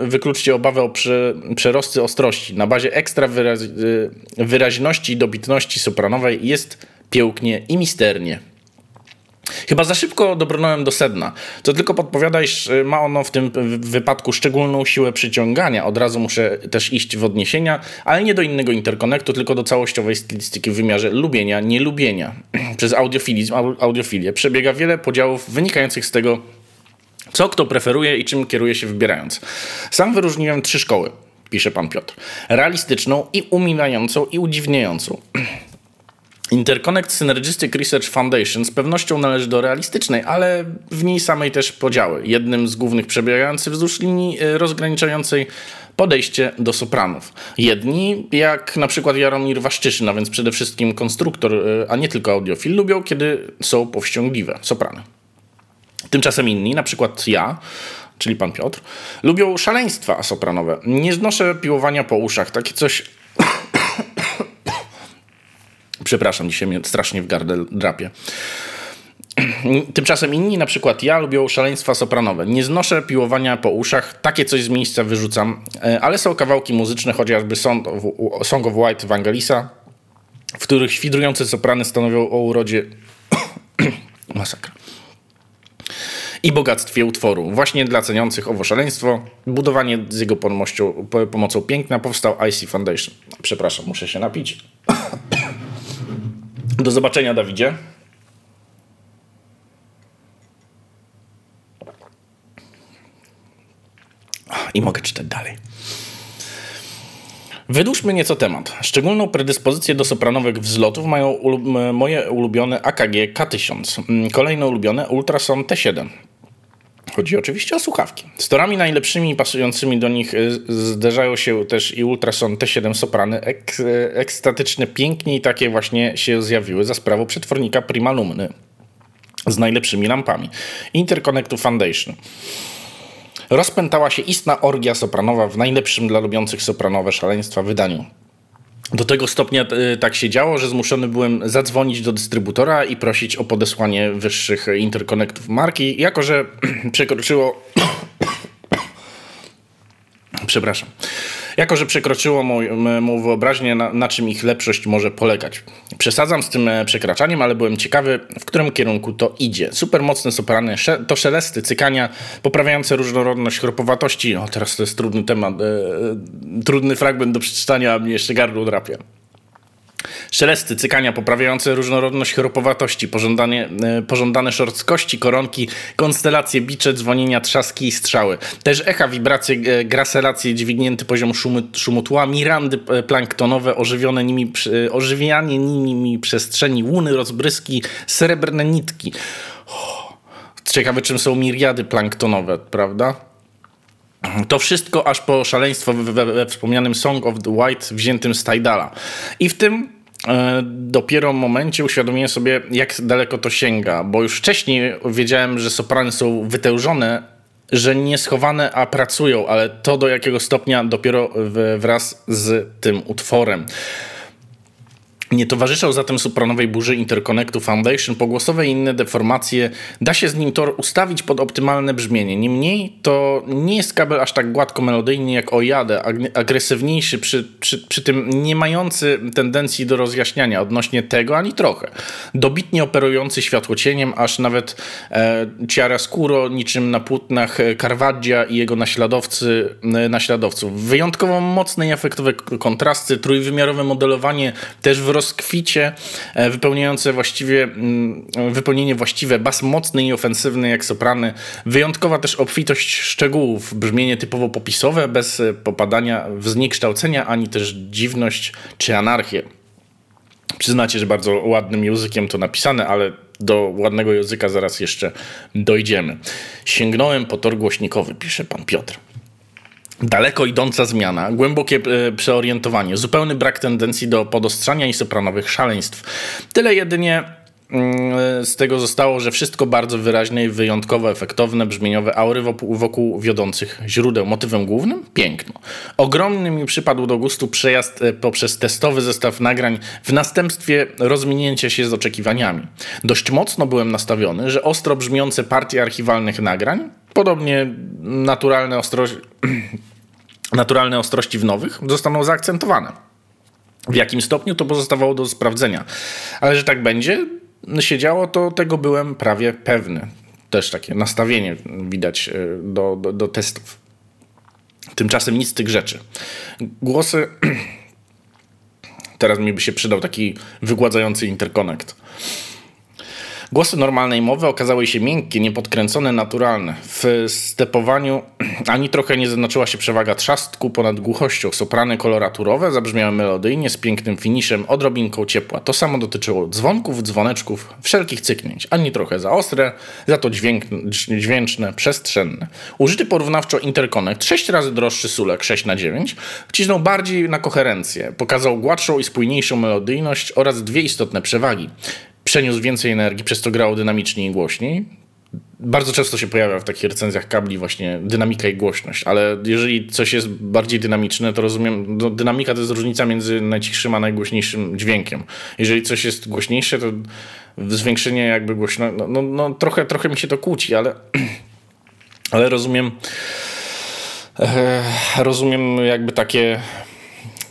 wykluczcie obawę o prze, przerosty ostrości. Na bazie ekstra wyraźności i dobitności sopranowej jest pięknie i misternie. Chyba za szybko dobrnąłem do sedna. To tylko podpowiada, iż y, ma ono w tym wypadku szczególną siłę przyciągania. Od razu muszę też iść w odniesienia, ale nie do innego interkonektu, tylko do całościowej stylistyki w wymiarze lubienia, nielubienia. Przez audiofilizm, audiofilię przebiega wiele podziałów wynikających z tego, co kto preferuje i czym kieruje się wybierając. Sam wyróżniłem trzy szkoły, pisze pan Piotr. Realistyczną i umilającą i udziwniającą. Interconnect Synergistic Research Foundation z pewnością należy do realistycznej, ale w niej samej też podziały. Jednym z głównych przebiegających wzdłuż linii e, rozgraniczającej podejście do sopranów. Jedni, jak na przykład Jaromir Waszczyszyn, a więc przede wszystkim konstruktor, e, a nie tylko audiofil, lubią, kiedy są powściągliwe soprany. Tymczasem inni, na przykład ja, czyli pan Piotr, lubią szaleństwa sopranowe. Nie znoszę piłowania po uszach. Takie coś Przepraszam, dzisiaj mnie strasznie w gardle drapie. Tymczasem inni, na przykład ja, lubią szaleństwa sopranowe. Nie znoszę piłowania po uszach, takie coś z miejsca wyrzucam, e, ale są kawałki muzyczne, chociażby Song of White Evangelisa, w których świdrujące soprany stanowią o urodzie masakra i bogactwie utworu. Właśnie dla ceniących owo szaleństwo, budowanie z jego pomocą, pomocą piękna powstał IC Foundation. Przepraszam, muszę się napić. Do zobaczenia, Dawidzie. I mogę czytać dalej. Wydłużmy nieco temat. Szczególną predyspozycję do sopranowych wzlotów mają moje ulubione AKG K1000. Kolejne ulubione Ultrason T7. Chodzi oczywiście o słuchawki. Z torami najlepszymi pasującymi do nich y, zderzają się też i Ultrason T7 Soprany, ek, ekstatyczne, pięknie i takie właśnie się zjawiły za sprawą przetwornika Prima Lumny z najlepszymi lampami. Interconnectu Foundation. Rozpętała się istna orgia sopranowa w najlepszym dla lubiących sopranowe szaleństwa wydaniu. Do tego stopnia y, tak się działo, że zmuszony byłem zadzwonić do dystrybutora i prosić o podesłanie wyższych interkonektów marki, jako że przekroczyło. Przepraszam. Jako, że przekroczyło moją wyobraźnię, na, na, czym ich lepszość może polegać. Przesadzam z tym e, przekraczaniem, ale byłem ciekawy, w którym kierunku to idzie. Super mocne soprany, to szelesty, cykania, poprawiające różnorodność chropowatości. O, teraz to jest trudny temat, e, e trudny fragment do przeczytania, a mnie jeszcze gardło drapie. Szelesty, cykania poprawiające różnorodność chropowatości, pożądane, e, pożądane szorstkości, koronki, konstelacje, bicze, dzwonienia, trzaski i strzały. Też echa, wibracje, e, graselacje, dźwignięty poziom szumu, szumu tła, mirandy e, planktonowe, ożywione nimi, ożywianie nimi przestrzeni, łuny, rozbryski, srebrne nitki. Ciekawe, czym są miriady planktonowe, prawda? To wszystko aż po szaleństwo we, we, we, wspomnianym Song of the White wziętym z Tidala. I w tym e, dopiero momencie uświadomiłem sobie, jak daleko to sięga, bo już wcześniej wiedziałem, że soprany są wytężone, że nie schowane, a pracują, ale to do jakiego stopnia dopiero wraz z tym utworem. Nie towarzyszą zatem sopranowej burzy Interconnectu Foundation pogłosowe i inne deformacje. Da się z nim tor ustawić pod optymalne brzmienie. Niemniej to nie jest kabel aż tak gładko melodyjny jak Ojadę, agresywniejszy, przy, przy, przy tym nie mający tendencji do rozjaśniania odnośnie tego ani trochę. Dobitnie operujący światłocieniem, aż nawet e, Chiaroscuro niczym na płótnach Carvaggia i jego naśladowcy, e, naśladowców. Wyjątkowo mocne i efektowe kontrasty, trójwymiarowe modelowanie też w rozkwicie, e, wypełniające właściwie, mm, wypełnienie właściwe, bas mocny i ofensywny jak soprany, wyjątkowa też obfitość szczegółów, brzmienie typowo popisowe, bez e, popadania w zniekształcenia, ani też dziwność czy anarchię. Przyznacie, że bardzo ładnym językiem to napisane, ale do ładnego języka zaraz jeszcze dojdziemy. Sięgnąłem po tor głośnikowy, pisze pan Piotr. Daleko idąca zmiana, głębokie e, przeorientowanie, zupełny brak tendencji do podostrzania i sopranowych szaleństw. Tyle jedynie mm, z tego zostało, że wszystko bardzo wyraźne i wyjątkowo efektowne, brzmieniowe aury wokół, wiodących źródeł. Motywem głównym? Piękno. Ogromny mi przypadł do gustu przejazd e, poprzez testowy zestaw nagrań w następstwie rozminięcia się z oczekiwaniami. Dość mocno byłem nastawiony, że ostro brzmiące partie archiwalnych nagrań Podobnie naturalne, ostrości, naturalne ostrości w nowych zostaną zaakcentowane. W jakim stopniu to pozostawało do sprawdzenia. Ale że tak będzie się działo, to tego byłem prawie pewny. Też takie nastawienie widać e, do, do, do testów. Tymczasem nic z tych rzeczy. Głosy. Teraz mi by się przydał taki wygładzający interkonekt. Głosy normalnej mowy okazały się miękkie, niepodkręcone, naturalne. W stepowaniu ani trochę nie zaznaczyła się przewaga trzastku ponad głuchością. Soprany koloraturowe zabrzmiały melodyjnie, z pięknym finiszem, odrobinką ciepła. To samo dotyczyło dzwonków, dzwoneczków, wszelkich cyknięć. Ani trochę za ostre, za to dźwięk, dźwięczne, przestrzenne. Użyty porównawczo interconnect, 6 razy droższy Sulek 6 na 9 wcisnął bardziej na koherencję. Pokazał gładszą i spójniejszą melodyjność oraz dwie istotne przewagi przeniósł więcej energii, przez to grało dynamiczniej i głośniej. Bardzo często się pojawia w takich recenzjach kabli właśnie dynamika i głośność, ale jeżeli coś jest bardziej dynamiczne, to rozumiem, no, dynamika to jest różnica między najcichszym a najgłośniejszym dźwiękiem. Jeżeli coś jest głośniejsze, to zwiększenie jakby głośności, no, no, no, trochę, trochę mi się to kłóci, ale, ale rozumiem, e, rozumiem jakby takie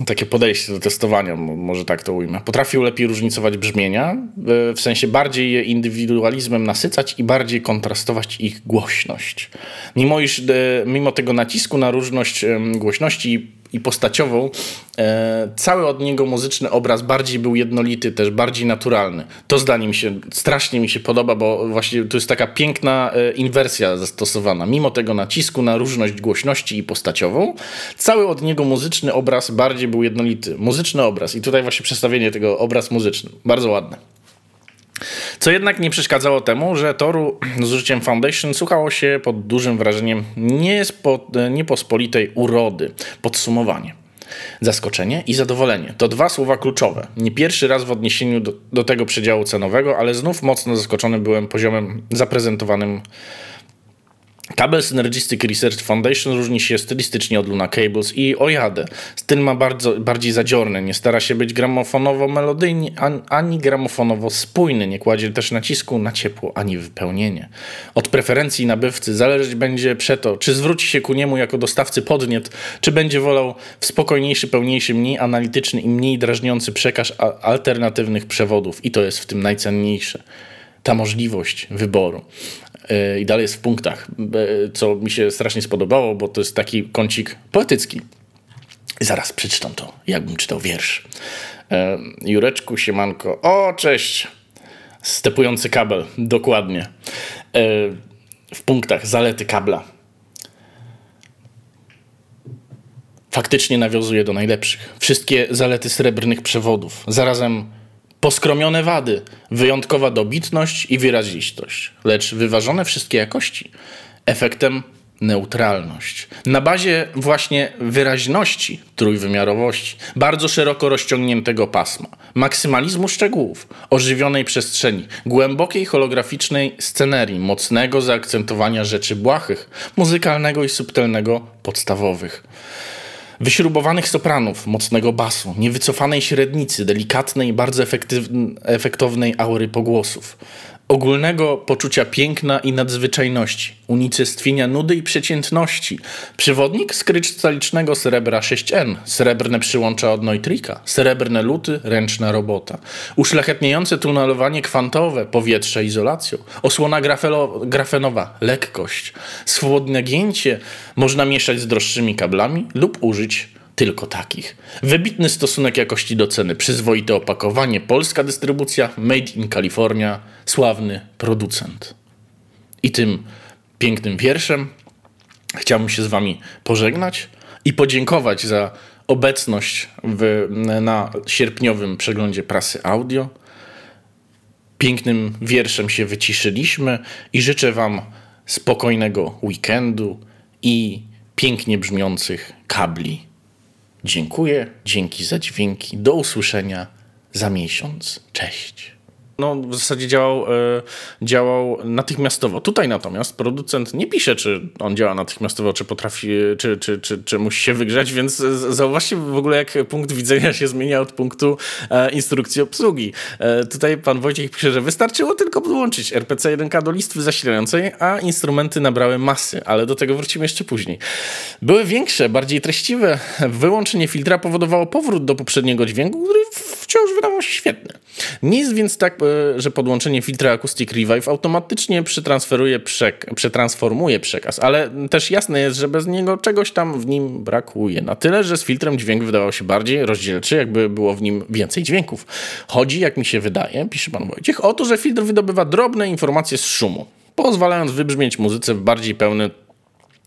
takie podejście do testowania, może tak to ujmę. Potrafił lepiej różnicować brzmienia, e, w sensie bardziej je indywidualizmem nasycać i bardziej kontrastować ich głośność. Mimo, iż, e, mimo tego nacisku na różność głośności i postaciową, e, cały od niego muzyczny obraz bardziej był jednolity, też bardziej naturalny. To zdanie mi się, strasznie mi się podoba, bo właśnie to jest taka piękna e, inwersja zastosowana. Mimo tego nacisku na różność głośności i postaciową, cały od niego muzyczny obraz bardziej był jednolity. Muzyczny obraz i tutaj właśnie przedstawienie tego obraz muzyczny. Bardzo ładne. Co jednak nie przeszkadzało temu, że toru z użyciem Foundation słuchało się pod dużym wrażeniem niepospolitej urody. Podsumowanie. Zaskoczenie i zadowolenie to dwa słowa kluczowe. Nie pierwszy raz w odniesieniu do, do tego przedziału cenowego, ale znów mocno zaskoczony byłem poziomem zaprezentowanym Kabel Synergistic Research Foundation różni się stylistycznie od Luna Cables i Ojade. Styl ma bardzo, bardziej zadziorny, nie stara się być gramofonowo-melodyjny ani gramofonowo-spójny, nie kładzie też nacisku na ciepło ani wypełnienie. Od preferencji nabywcy zależeć będzie przeto, czy zwróci się ku niemu jako dostawcy podniet, czy będzie wolał w spokojniejszy, pełniejszy, mniej analityczny i mniej drażniący przekaz alternatywnych przewodów i to jest w tym najcenniejsze ta możliwość wyboru. E, i dalej jest w punktach, co mi się strasznie spodobało, bo to jest taki kącik poetycki. Zaraz przeczytam to, jakbym czytał wiersz. E, Jureczku, siemanko. O, cześć! Stepujący kabel, dokładnie. E, w punktach zalety kabla. Faktycznie nawiązuje do najlepszych. Wszystkie zalety srebrnych przewodów. Zarazem Poskromione wady, wyjątkowa dobitność i wyrazistość, lecz wyważone wszystkie jakości. Efektem neutralność. Na bazie właśnie wyraźności, trójwymiarowości, bardzo szeroko rozciągniętego pasma, maksymalizmu szczegółów, ożywionej przestrzeni, głębokiej holograficznej scenerii, mocnego zaakcentowania rzeczy błahych, muzykalnego i subtelnego podstawowych wyśrubowanych sopranów, mocnego basu, niewycofanej średnicy, delikatnej, bardzo efektownej aury pogłosów, ogólnego poczucia piękna i nadzwyczajności, unicestwienia nudy i przeciętności, przewodnik z krystalicznego srebra 6N, srebrne przyłącza od Neutrika, srebrne luty, ręczna robota, uszlachetniające tunalowanie kwantowe, powietrze izolacją, osłona grafelo, grafenowa, lekkość, swobodne gięcie można mieszać z droższymi kablami lub użyć tylko takich. Wybitny stosunek jakości do ceny, przyzwoite opakowanie, polska dystrybucja, made in California, sławny producent. I tym pięknym wierszem chciałbym się z Wami pożegnać i podziękować za obecność w, na sierpniowym przeglądzie prasy audio. Pięknym wierszem się wyciszyliśmy i życzę Wam spokojnego weekendu i pięknie brzmiących kabli Dziękuję, dzięki za dźwięki. Do usłyszenia za miesiąc. Cześć no, w zasadzie działał, e, działał natychmiastowo. Tutaj natomiast producent nie pisze, czy on działa natychmiastowo, czy potrafi, czy, czy, czy, czy musi się wygrzać, więc zauważcie w ogóle, jak punkt widzenia się zmienia od punktu e, instrukcji obsługi. E, tutaj pan Wojciech pisze, że wystarczyło tylko podłączyć RPC 1 do listwy zasilającej, a instrumenty nabrały masy, ale do tego wrócimy jeszcze później. Były większe, bardziej treściwe. Wyłączenie filtra powodowało powrót do poprzedniego dźwięku, który wciąż wydawał się świetny. Nie jest więc tak, e, że podłączenie filtra Acoustic Revive automatycznie przetransferuje przek przetransformuje przekaz, ale też jasne jest, że bez niego czegoś tam w nim brakuje. Na tyle, że z filtrem dźwięk wydawał się bardziej rozdzielczy, jakby było w nim więcej dźwięków. Chodzi, jak mi się wydaje, pisze pan Wojciech, o to, że filtr wydobywa drobne informacje z szumu, pozwalając wybrzmieć muzyce w bardziej pełny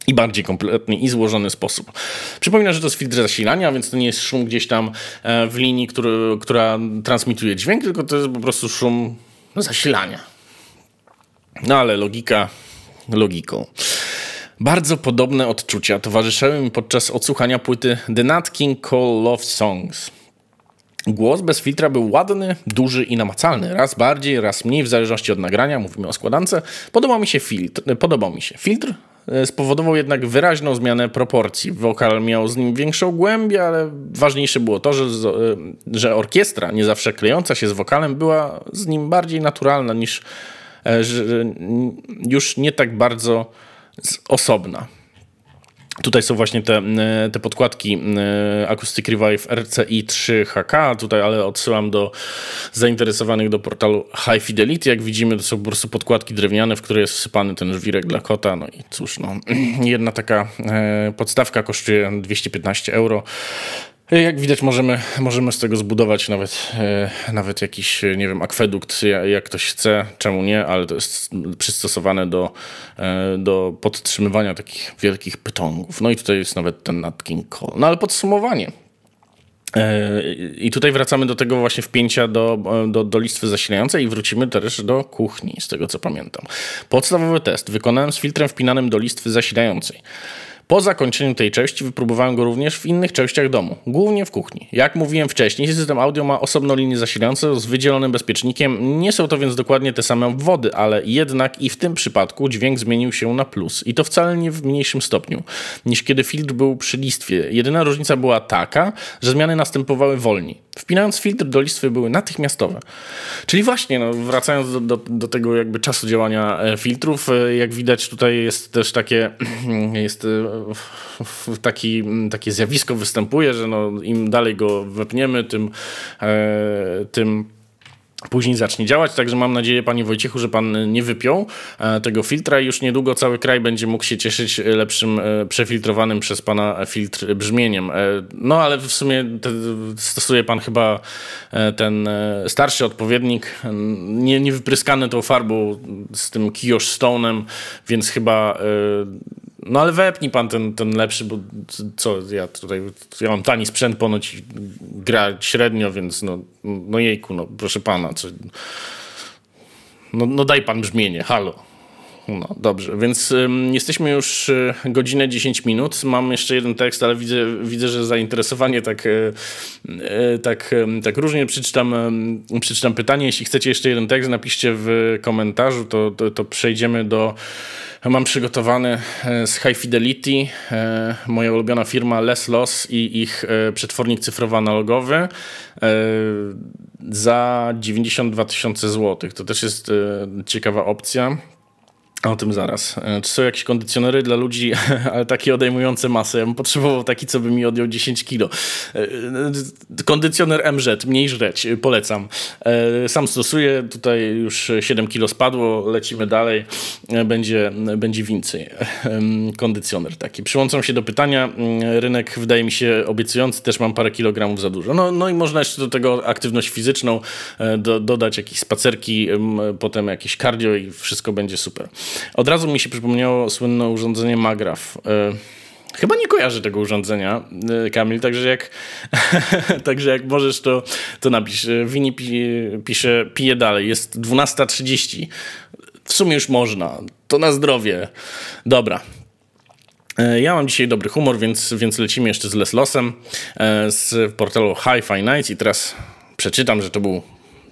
i bardziej kompletny i złożony sposób. Przypominam, że to jest filtr zasilania, więc to nie jest szum gdzieś tam e, w linii, który, która transmituje dźwięk, tylko to jest po prostu szum zasilania. No ale logika logiką. Bardzo podobne odczucia towarzyszyły mi podczas odsłuchania płyty The Nat King Cole Love Songs. Głos bez filtra był ładny, duży i namacalny. Raz bardziej, raz mniej, w zależności od nagrania. Mówimy o składance. Podobał mi się filtr. Podobał mi się. Filtr spowodował jednak wyraźną zmianę proporcji. Wokal miał z nim większą głębię, ale ważniejsze było to, że, e, że orkiestra, nie zawsze klejąca się z wokalem, była z nim bardziej naturalna niż e, już nie tak bardzo osobna. Tutaj są właśnie te, e, te podkładki e, Acoustic Revive RCI 3HK, tutaj ale odsyłam do zainteresowanych do portalu High Fidelity. Jak widzimy, to są po prostu podkładki drewniane, w które jest wsypany ten żwirek dla kota. No i cóż, no, jedna taka e, podstawka kosztuje 215 euro. Jak widać, możemy, możemy z tego zbudować nawet, e, nawet jakiś, nie wiem, akwedukt, jak ktoś chce, czemu nie, ale to jest przystosowane do, e, do podtrzymywania takich wielkich pytongów. No i tutaj jest nawet ten Nat King Cole. No ale podsumowanie. E, I tutaj wracamy do tego właśnie wpięcia do, do, do listwy zasilającej i wrócimy też do kuchni, z tego co pamiętam. Podstawowy test wykonałem z filtrem wpinanym do listwy zasilającej. Po zakończeniu tej części wypróbowałem go również w innych częściach domu, głównie w kuchni. Jak mówiłem wcześniej, system audio ma osobną linię zasilającą z wydzielonym bezpiecznikiem. Nie są to więc dokładnie te same obwody, ale jednak i w tym przypadku dźwięk zmienił się na plus. I to wcale nie w mniejszym stopniu niż kiedy filtr był przy listwie. Jedyna różnica była taka, że zmiany następowały wolniej. Wpinając filtr do listwy były natychmiastowe. Czyli właśnie, no, wracając do, do, do, tego jakby czasu działania e, filtrów, e, jak widać tutaj jest też takie, jest e, taki, takie zjawisko występuje, że no, im dalej go wepniemy, tym, tym później zacznie działać. Także mam nadzieję, panie Wojciechu, że pan nie wypiął e, tego filtra i już niedługo cały kraj będzie mógł się cieszyć lepszym, e, przefiltrowanym przez pana filtr brzmieniem. E, no ale w sumie stosuje pan chyba ten starszy odpowiednik, nie, nie wypryskany tą farbą z tym Kiosh Stone'em, więc chyba no ale wepnij pan ten, ten lepszy, bo co, ja tutaj, ja mam tani sprzęt, ponoć gra średnio, więc no, no jejku, no proszę pana, co, no, no daj pan brzmienie, halo. No dobrze, więc um, jesteśmy już y, godzinę 10 minut. Mam jeszcze jeden tekst, ale widzę, widzę że zainteresowanie tak, y, y, tak, tak różnie. Przeczytam, przeczytam pytanie. Jeśli chcecie jeszcze jeden tekst, napiszcie w komentarzu, to, to, to przejdziemy do Mam przygotowany z High Fidelity, moja ulubiona firma Les Loss i ich przetwornik cyfrowo-analogowy za 92 tysiące złotych. To też jest ciekawa opcja. O tym zaraz. E, czy są jakieś kondycjonery dla ludzi, ale takie odejmujące masę? Ja bym potrzebował taki, co by mi odjął 10 kilo. E, e, kondycjoner MZ, mniej żreć, polecam. Sam stosuję, tutaj już 7 kilo spadło, lecimy dalej, będzie, będzie więcej. Kondycjoner taki. Przyłączam się do pytania, rynek wydaje mi się obiecujący, też mam parę kilogramów za dużo. No, no i można jeszcze do tego aktywność fizyczną do, dodać jakieś spacerki, potem jakieś cardio i wszystko będzie super. Od razu mi się przypomniało słynne urządzenie Magraf. E, chyba nie kojarzę tego urządzenia, e, Kamil, także jak, także jak możesz, to, to napisz. E, Wini pisze, pije dalej, jest 12.30. W sumie już można. To na zdrowie. Dobra. Ja mam dzisiaj dobry humor, więc, więc lecimy jeszcze z Leslosem z portalu Hi-Fi Nights i teraz przeczytam, że to był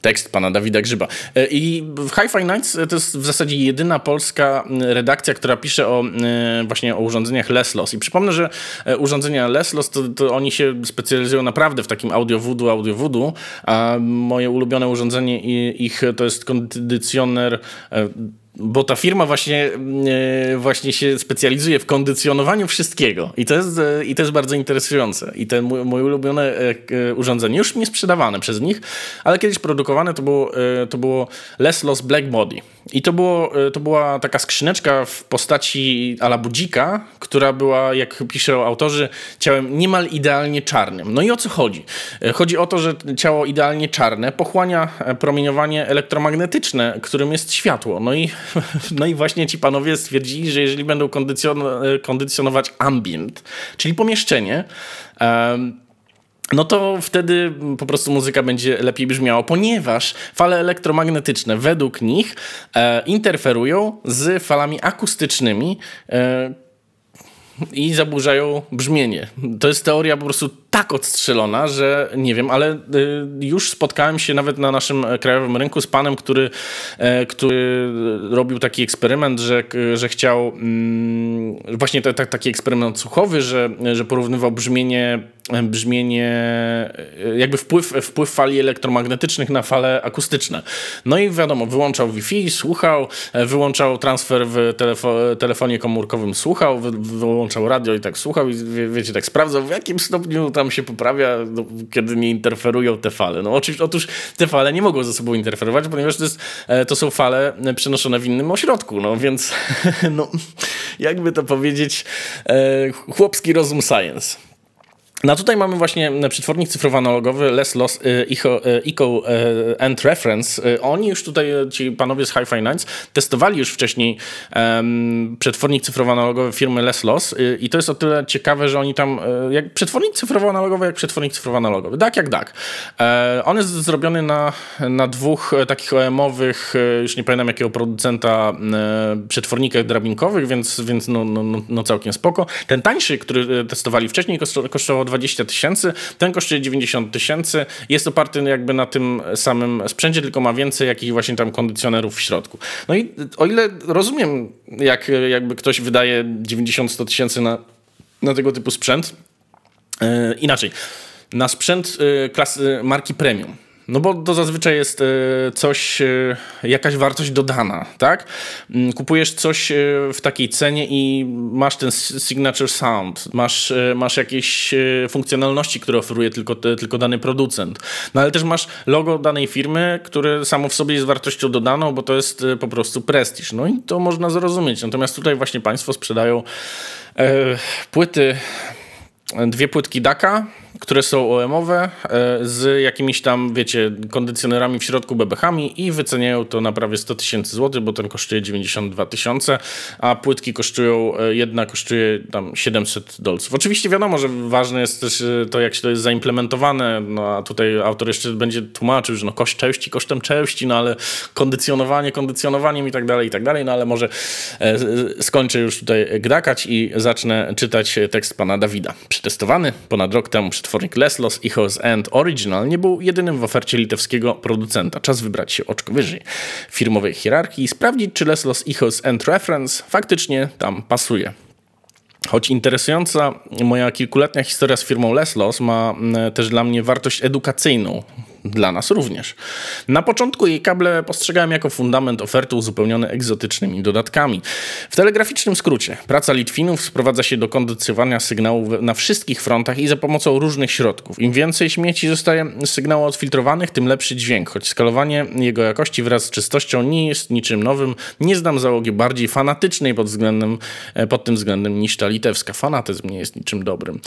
tekst pana Dawida Grzyba. E, I Hi-Fi Nights to jest w zasadzie jedyna polska redakcja, która pisze o właśnie o urządzeniach Leslos. I przypomnę, że e, urządzenia Leslos to, to oni się specjalizują naprawdę w takim audio voodoo, audio voodoo, a moje ulubione urządzenie ich to jest kondycjoner e, bo ta firma właśnie, e, właśnie się specjalizuje w kondycjonowaniu wszystkiego. I to jest, e, i to jest bardzo interesujące. I te moje ulubione e, urządzenie, już nie sprzedawane przez nich, ale kiedyś produkowane to było, to było Less Loss Black Body. I to, było, to była taka skrzyneczka w postaci ala budzika, która była, jak piszą autorzy, ciałem niemal idealnie czarnym. No i o co chodzi? Chodzi o to, że ciało idealnie czarne pochłania promieniowanie elektromagnetyczne, którym jest światło. No i No i właśnie ci panowie stwierdzili, że jeżeli będą kondycjonować ambient, czyli pomieszczenie, no to wtedy po prostu muzyka będzie lepiej brzmiała, ponieważ fale elektromagnetyczne według nich e, interferują z falami akustycznymi, e, i zaburzają brzmienie. To jest teoria po prostu tak odstrzelona, że nie wiem, ale y, już spotkałem się nawet na naszym krajowym rynku z panem, który, e, który robił taki eksperyment, że, że chciał mm, właśnie taki eksperyment słuchowy, że, że porównywał brzmienie brzmienie, e, jakby wpływ, wpływ fali elektromagnetycznych na fale akustyczne. No i wiadomo, wyłączał Wi-Fi, słuchał, e, wyłączał transfer w telefo telefonie komórkowym, słuchał, wy wyłączał radio i tak słuchał i wie, wiecie, tak sprawdzał w jakim stopniu tam się poprawia, no, kiedy nie interferują te fale. No oczywiście, otóż te fale nie mogą ze sobą interferować, ponieważ to, jest, e, to są fale przenoszone w innym ośrodku, no więc no, jakby to powiedzieć, chłopski rozum science. No tutaj mamy właśnie e, przetwornik cyfrowo-analogowy Less Loss e, Eco, e, Eco and Reference. Oni już tutaj, ci panowie z High Finance, testowali już wcześniej um, przetwornik cyfrowo-analogowy firmy Less Loss i to jest o tyle ciekawe, że oni tam, jak przetwornik cyfrowo-analogowy, jak przetwornik cyfrowo-analogowy, tak jak tak. on jest zrobiony na, na dwóch takich OM-owych, już nie pamiętam jakiego producenta, przetwornikach drabinkowych, więc, więc no, no, no, no całkiem spoko. Ten tańszy, który testowali wcześniej, kosztował 20 tysięcy, ten kosztuje 90 tysięcy. Jest oparty jakby na tym samym sprzęcie, tylko ma więcej jakichś właśnie tam kondycjonerów w środku. No i o ile rozumiem, jak jakby ktoś wydaje 90-100 tysięcy na, na tego typu sprzęt, yy, inaczej, na sprzęt yy, klasy marki premium no bo to zazwyczaj jest e, coś, e, jakaś wartość dodana, tak? Mm, kupujesz coś e, w takiej cenie i masz ten signature sound, masz, masz jakieś funkcjonalności, które oferuje tylko, tylko dany producent. No ale też masz logo danej firmy, które samo w sobie jest wartością dodaną, bo to jest po prostu prestiż. No i to można zrozumieć. Natomiast tutaj właśnie państwo sprzedają płyty, dwie płytki Daka, które są OM-owe e, z jakimiś tam, wiecie, kondycjonerami w środku, bebechami i wyceniają to na prawie 100 tysięcy złotych, bo ten kosztuje 92 tysiące, a płytki kosztują, e, jedna kosztuje tam 700 dolców. Oczywiście wiadomo, że ważne jest też e, to, jak się to jest zaimplementowane, no a tutaj autor jeszcze będzie tłumaczył, że no koszt części kosztem części, no ale kondycjonowanie kondycjonowaniem i tak dalej, i tak dalej, no ale może skończę już tutaj gdakać i zacznę czytać tekst pana Dawida. Przetestowany ponad rok temu przetwornik Leslos Ichos End Original nie był jedynym w ofercie litewskiego producenta. Czas wybrać się oczko wyżej firmowej hierarchii i sprawdzić, czy Leslos Ichos End Reference faktycznie tam pasuje. Choć interesująca moja kilkuletnia historia z firmą Leslos ma mm, też dla mnie wartość edukacyjną, dla nas również. Na początku jej kable postrzegałem jako fundament oferty uzupełnione egzotycznymi dodatkami. W telegraficznym skrócie, praca Litwinów sprowadza się do kondycjonowania sygnału na wszystkich frontach i za pomocą różnych środków. Im więcej śmieci zostaje sygnału odfiltrowanych, tym lepszy dźwięk, choć skalowanie jego jakości wraz z czystością nie jest niczym nowym. Nie znam załogi bardziej fanatycznej pod, względem, e, pod tym względem niż ta litewska. Fanatyzm nie jest niczym dobrym.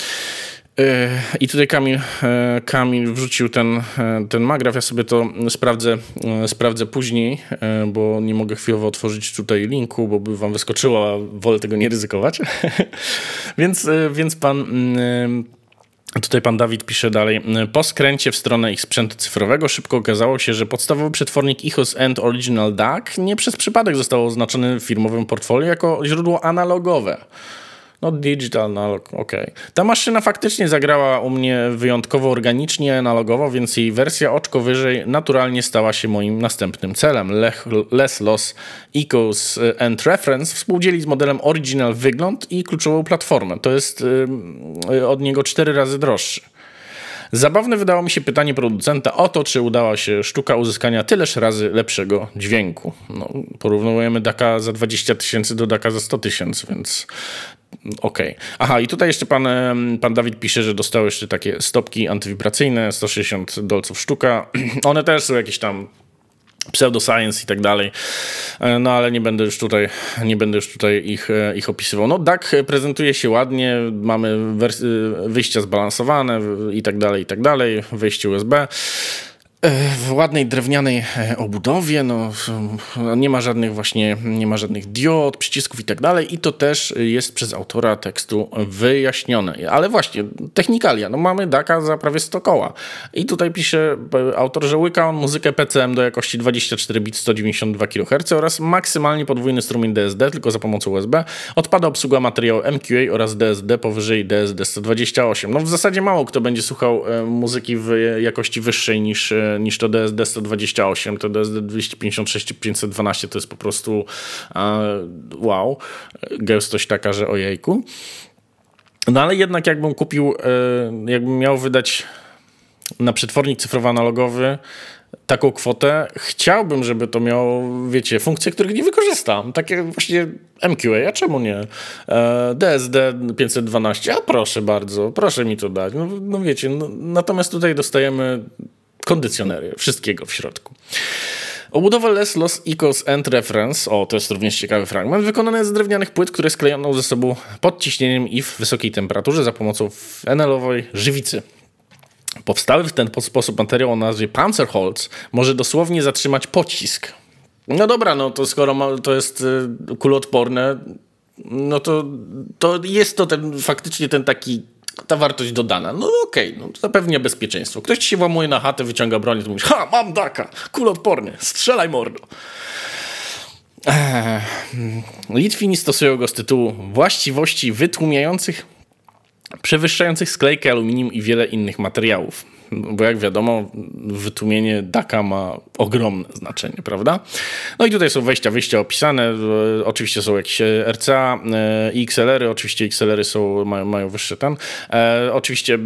I tutaj Kamil, e, Kamil wrzucił ten, e, ten magraf. Ja sobie to sprawdzę, e, sprawdzę później, bo nie mogę chwilowo otworzyć tutaj linku, bo by wam wyskoczyło, a wolę tego nie ryzykować. więc, więc pan. Tutaj pan Dawid pisze dalej. Po skręcie w stronę ich sprzętu cyfrowego szybko okazało się, że podstawowy przetwornik IHOS End Original DAC nie przez przypadek został oznaczony firmowym portfolio jako źródło analogowe. No digital analog, ok. Ta maszyna faktycznie zagrała u mnie wyjątkowo organicznie, analogowo, więc jej wersja oczko wyżej naturalnie stała się moim następnym celem. Lech, less Loss Echoes and Reference współdzieli z modelem Original wygląd i kluczową platformę. To jest yy, od niego cztery razy droższy. Zabawne wydało mi się pytanie producenta o to, czy udała się sztuka uzyskania tyleż razy lepszego dźwięku. No, porównujemy DAKa za 20 tysięcy do DAKa za 100 tysięcy, więc Okej. Okay. Aha, i tutaj jeszcze pan, pan Dawid pisze, że dostał jeszcze takie stopki antywibracyjne, 160 dolców sztuka. One też są jakieś tam pseudoscience i tak dalej. E, no ale nie będę już tutaj, nie będę już tutaj ich, e, ich opisywał. No DAC prezentuje się ładnie, mamy wyjścia zbalansowane i tak dalej, i tak dalej, wejście USB. E, w ładnej drewnianej e, obudowie, no, nie ma żadnych właśnie, nie ma żadnych diod, przycisków i tak dalej i to też jest przez autora tekstu wyjaśnione. Ale właśnie, technikalia, no mamy DAKa za prawie 100 koła i tutaj pisze e, autor, że łyka on muzykę PCM do jakości 24 bit 192 kHz oraz maksymalnie podwójny strumień DSD tylko za pomocą USB. Odpada obsługa materiału MQA oraz DSD powyżej DSD 128. No w zasadzie mało kto będzie słuchał muzyki w jakości wyższej niż niż to DSD 128. To DSD 256 512 to jest po prostu wow, gęstość taka, że ojejku. No ale jednak jakbym kupił, e, jakbym miał wydać na przetwornik cyfrowo-analogowy taką kwotę, chciałbym, żeby to miało, wiecie, funkcje, których nie wykorzystam. Takie właśnie MQA, a czemu nie? DSD e, 512, a proszę bardzo, proszę mi to dać. No, no wiecie, no, natomiast tutaj dostajemy kondycjonery, wszystkiego w środku. Obudowa Les Los Icos End Reference, o to jest również ciekawy fragment, wykonana jest z drewnianych płyt, które sklejono ze sobą pod ciśnieniem i w wysokiej temperaturze za pomocą fenelowej żywicy. Powstały w ten sposób materiał o nazwie Panzerholz może dosłownie zatrzymać pocisk. No dobra, no to skoro to jest y, kuloodporne, no to, to jest to ten, faktycznie ten taki ta wartość dodana. No okej, okay, no zapewnia bezpieczeństwo. Ktoś ci się włamuje na chatę, wyciąga broń, to mówisz, ha, mam daka, kulodporny, strzelaj mordo. Eee, Litwini stosują go z tytułu właściwości wytłumiających, przewyższających sklejkę aluminium i wiele innych materiałów bo jak wiadomo, wytłumienie DAKA ma ogromne znaczenie, prawda? No i tutaj są wejścia, wyjścia opisane. Oczywiście są jakieś RCA e, i XLR-y. Oczywiście XLR-y są, mają, mają wyższy ten. E, oczywiście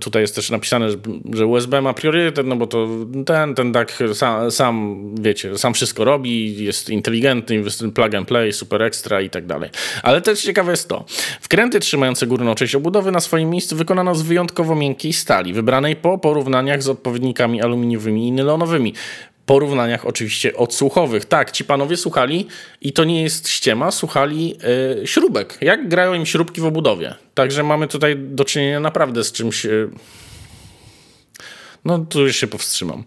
tutaj jest też napisane, że USB ma priorytet, no bo to ten, ten DAC sam, sam wiecie, sam wszystko robi, jest inteligentny, plug and play, super extra i tak dalej. Ale też ciekawe jest to. Wkręty trzymające górną część obudowy na swoim miejscu wykonano z wyjątkowo miękkiej stali, wybranej po porównaniach z odpowiednikami aluminiowymi i nylonowymi porównaniach oczywiście odsłuchowych. Tak, ci panowie słuchali i to nie jest ściema, słuchali yy, śrubek. Jak grają im śrubki w obudowie. Także mamy tutaj do czynienia naprawdę z czymś yy, no tu już się powstrzymam.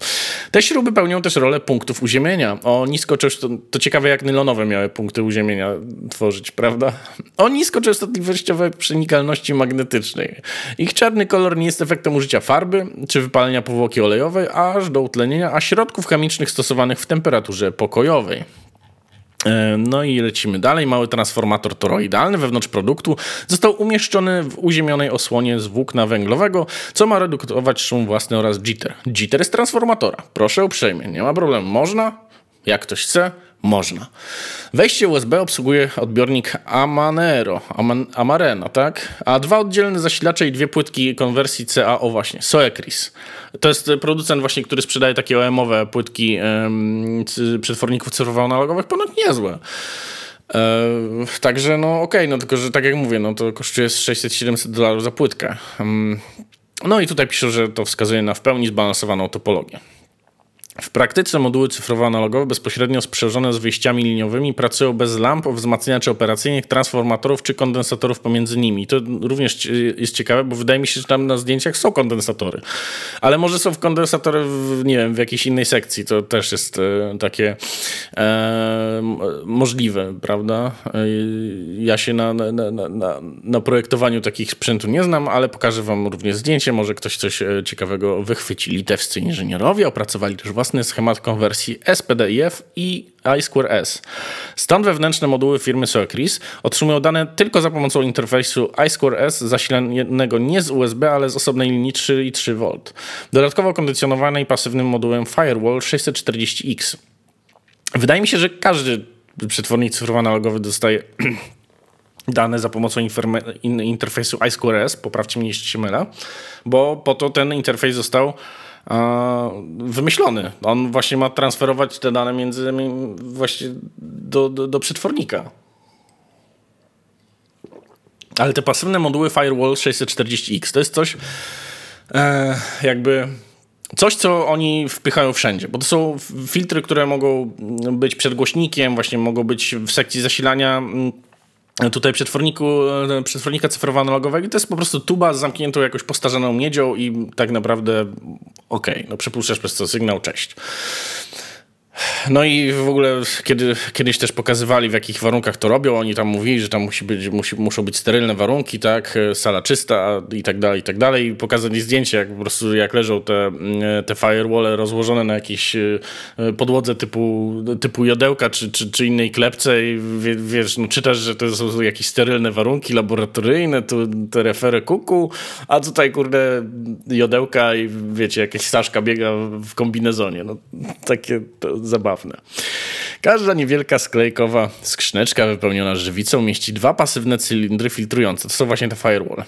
Te śruby pełnią też rolę punktów uziemienia. O niskoczęstotliwości, to ciekawe jak nylonowe miały punkty uziemienia tworzyć, prawda? O niskoczęstotliwościowej przenikalności magnetycznej. Ich czarny kolor nie jest efektem użycia farby czy wypalenia powłoki olejowej, aż do utlenienia, a środków chemicznych stosowanych w temperaturze pokojowej. E, no i lecimy dalej. Mały transformator toroidalny wewnątrz produktu został umieszczony w uziemionej osłonie z włókna węglowego, co ma redukować szum własny oraz jitter. Jitter z transformatora. Proszę uprzejmie, nie ma problemu. Można? Jak ktoś chce, można. Wejście USB obsługuje odbiornik Amanero, Aman, Amarena, tak? A dwa oddzielne zasilacze i dwie płytki konwersji CA, o właśnie, Soecris. To jest producent właśnie, który sprzedaje takie OM-owe płytki ym, przetworników cyfrowo-analogowych, ponad niezłe. E, także no okej, okay, no tylko że tak jak mówię, no to kosztuje 600-700 dolarów za płytkę. no i tutaj piszę, że to wskazuje na w pełni zbalansowaną topologię. W praktyce moduły cyfrowo-analogowe bezpośrednio sprzężone z wyjściami liniowymi pracują bez lamp, wzmacniaczy operacyjnych, transformatorów czy kondensatorów pomiędzy nimi. To również jest ciekawe, bo wydaje mi się, że tam na zdjęciach są kondensatory. Ale może są kondensatory w, nie wiem, w jakiejś innej sekcji. To też jest e, takie e, możliwe, prawda? E, ja się na, na, na, na, na projektowaniu takich sprzętu nie znam, ale pokażę wam również zdjęcie. Może ktoś coś e, ciekawego wychwyci. Litewscy inżynierowie opracowali też własny schemat konwersji SPDIF i I2S. Stąd wewnętrzne moduły firmy Soecris otrzymują dane tylko za pomocą interfejsu I2S zasilanego nie z USB, ale z osobnej linii 3,3 V. Dodatkowo kondycjonowanej pasywnym modułem Firewall 640X. Wydaje mi się, że każdy przetwornik cyfrowo-analogowy dostaje dane za pomocą interfejsu I2S, poprawcie mnie jeśli się mylę, bo po to ten interfejs został wymyślony. On właśnie ma transferować te dane między właśnie do, do, do przetwornika. Ale te pasywne moduły Firewall 640X to jest coś e, jakby coś, co oni wpychają wszędzie, bo to są filtry, które mogą być przed głośnikiem, właśnie mogą być w sekcji zasilania mm, tutaj przetworniku, e, przetwornika cyfrowo-analogowego to jest po prostu tuba z zamkniętą jakoś postarzaną miedzią i tak naprawdę okej, okay, no przepuszczasz przez to sygnał, cześć. No i w ogóle kiedy, kiedyś też pokazywali, w jakich warunkach to robią. Oni tam mówili, że tam musi być, musi, muszą być sterylne warunki, tak, sala czysta i tak dalej, i tak dalej. I pokazali zdjęcie, jak po prostu jak leżą te, mm, te firewalle rozłożone na jakiejś e, podłodze typu, typu jodełka czy, czy, czy innej klepce i wiesz, no, czytasz, że to są jakieś sterylne warunki laboratoryjne, tu te refery kuku, a tutaj kurde jodełka i wiecie, jakaś Staszka biega w kombinezonie. No takie to zabawne. Każda niewielka sklejkowa skrzyneczka wypełniona żywicą mieści dwa pasywne cylindry filtrujące. To są właśnie te firewall.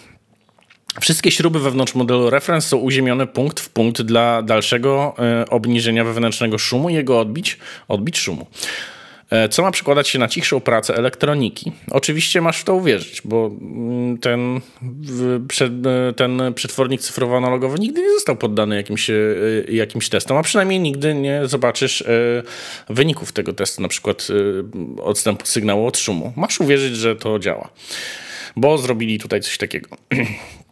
Wszystkie śruby wewnątrz modelu reference są uziemione punkt w punkt dla dalszego e, obniżenia wewnętrznego szumu i jego odbić, odbić szumu. E, co ma przekładać się na cichszą pracę elektroniki. Oczywiście masz w to uwierzyć, bo mm, ten, e, ten przetwornik cyfrowo-analogowy nigdy nie został poddany jakimś, e, jakimś testom, a przynajmniej nigdy nie zobaczysz wyników tego testu, na przykład odstępu sygnału od szumu. Masz uwierzyć, że to działa, bo zrobili tutaj coś takiego.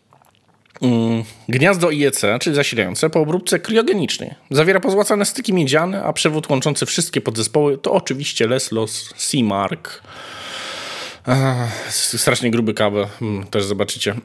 Mm, gniazdo IEC, czyli zasilające, po obróbce kriogenicznej. Zawiera pozłacane styki miedziane, a przewód łączący wszystkie podzespoły to oczywiście Leslos C-Mark. Strasznie gruby kabel, mm, też zobaczycie.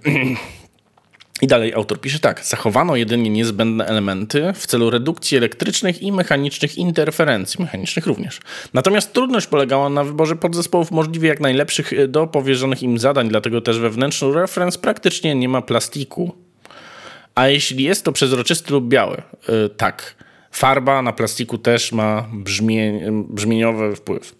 I dalej autor pisze tak. Zachowano jedynie niezbędne elementy w celu redukcji elektrycznych i mechanicznych interferencji, mechanicznych również. Natomiast trudność polegała na wyborze podzespołów możliwie jak najlepszych do powierzonych im zadań, dlatego też we wnętrzu reference praktycznie nie ma plastiku, a jeśli jest to przezroczysty lub biały, yy, tak. Farba na plastiku też ma brzmie, brzmieniowy wpływ.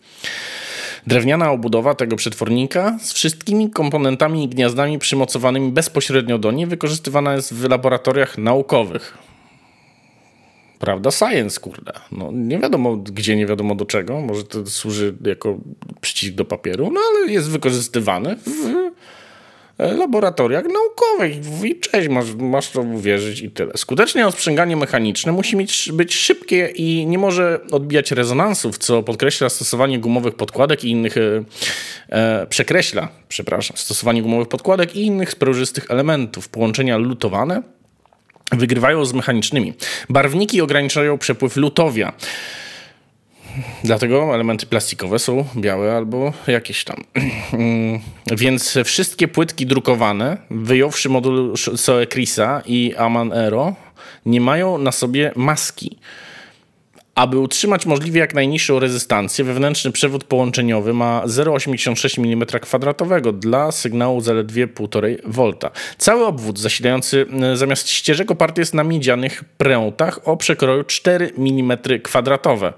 Drewniana obudowa tego przetwornika z wszystkimi komponentami i gniazdami przymocowanymi bezpośrednio do niej wykorzystywana jest w laboratoriach naukowych. Prawda? Science, kurde. No, nie wiadomo gdzie, nie wiadomo do czego. Może to służy jako przycisk do papieru, no ale jest wykorzystywany w laboratoriach naukowych. I cześć, masz, masz to uwierzyć i tyle. Skuteczne osprzęganie mechaniczne musi mieć, być szybkie i nie może odbijać rezonansów, co podkreśla stosowanie gumowych podkładek i innych, e, e, przekreśla, przepraszam, stosowanie gumowych podkładek i innych sprężystych elementów. Połączenia lutowane wygrywają z mechanicznymi. Barwniki ograniczają przepływ lutowia. Dlatego elementy plastikowe są białe albo jakieś tam. Więc wszystkie płytki drukowane, wyjąwszy moduł Soe Chrisa i Aman Aero, nie mają na sobie maski. Aby utrzymać możliwie jak najniższą rezystancję, wewnętrzny przewód połączeniowy ma 0,86 mm2 dla sygnału zaledwie 1,5 V. Cały obwód zasilający e, zamiast ścieżek oparty jest na miedzianych prętach o przekroju 4 mm2. E,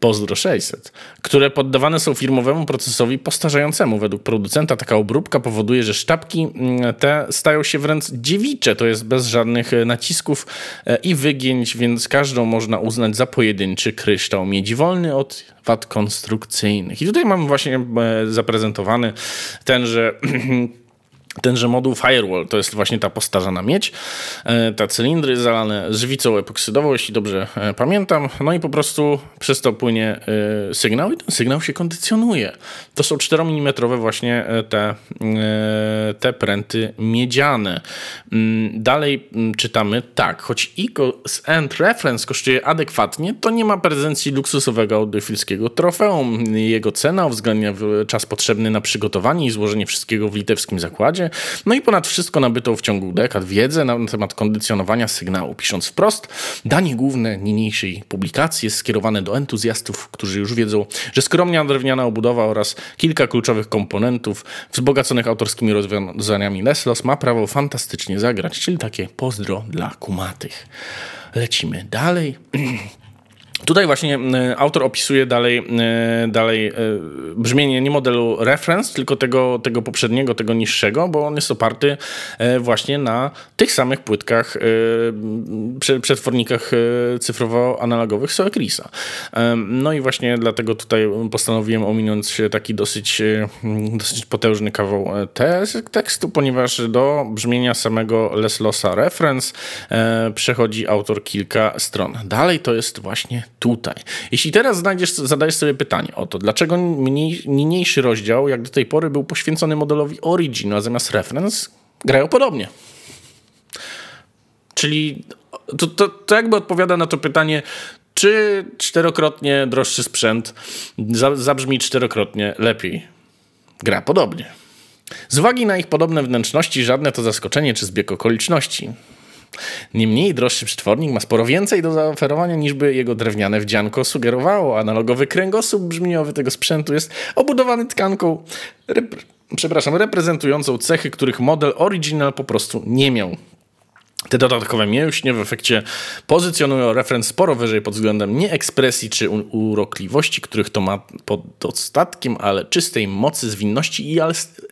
Pozdro 600, które poddawane są firmowemu procesowi postarzającemu. Według producenta taka obróbka powoduje, że sztabki mm, te stają się wręcz dziewicze, to jest bez żadnych e, nacisków e, i wygięć, więc każdą można uznać za pojedynczy kryształ miedzi wolny od wad konstrukcyjnych. I tutaj mamy właśnie zaprezentowany tenże Tenże moduł Firewall to jest właśnie ta postarzana miedź, e, te cylindry zalane żywicą epoksydową, jeśli dobrze e, pamiętam. No i po prostu przez to płynie e, sygnał i ten sygnał się kondycjonuje. To są 4 mm właśnie te, te pręty miedziane. Mm, dalej mm, czytamy tak, choć ICO End Reference kosztuje adekwatnie, to nie ma prezencji luksusowego audiofilskiego trofeum. Jego cena uwzględnia czas potrzebny na przygotowanie i złożenie wszystkiego w litewskim zakładzie no i ponad wszystko nabytą w ciągu dekad wiedzę na temat kondycjonowania sygnału. Pisząc wprost, danie główne niniejszej publikacji jest skierowane do entuzjastów, którzy już wiedzą, że skromnia drewniana obudowa oraz kilka kluczowych komponentów wzbogaconych autorskimi rozwiązaniami Leslos ma prawo fantastycznie zagrać, czyli takie pozdro dla kumatych. Lecimy dalej. Tutaj właśnie e, autor opisuje dalej, e, dalej e, brzmienie nie modelu reference, tylko tego, tego poprzedniego, tego niższego, bo on jest oparty właśnie na tych samych płytkach, przetwornikach cyfrowo-analogowych Soecrisa. No i właśnie dlatego tutaj postanowiłem ominąć taki dosyć, dosyć potężny kawał tekstu, ponieważ do brzmienia samego Leslosa reference przechodzi autor kilka stron. Dalej to jest właśnie tutaj. Jeśli teraz znajdziesz, zadajesz sobie pytanie o to, dlaczego niniejszy rozdział, jak do tej pory, był poświęcony modelowi Origin, a zamiast Reference, grają podobnie. Czyli to, to, to jakby odpowiada na to pytanie, czy czterokrotnie droższy sprzęt zabrzmi czterokrotnie lepiej. Gra podobnie. Z uwagi na ich podobne wnętrzności, żadne to zaskoczenie czy zbieg okoliczności. Niemniej droższy przetwornik ma sporo więcej do zaoferowania niż by jego drewniane wdzianko sugerowało. Analogowy kręgosłup brzmieniowy tego sprzętu jest obudowany tkanką rep przepraszam, reprezentującą cechy, których model Original po prostu nie miał. Te dodatkowe mięśnie w efekcie pozycjonują referenc sporo wyżej pod względem nie ekspresji czy urokliwości, których to ma pod dostatkiem, ale czystej mocy, zwinności i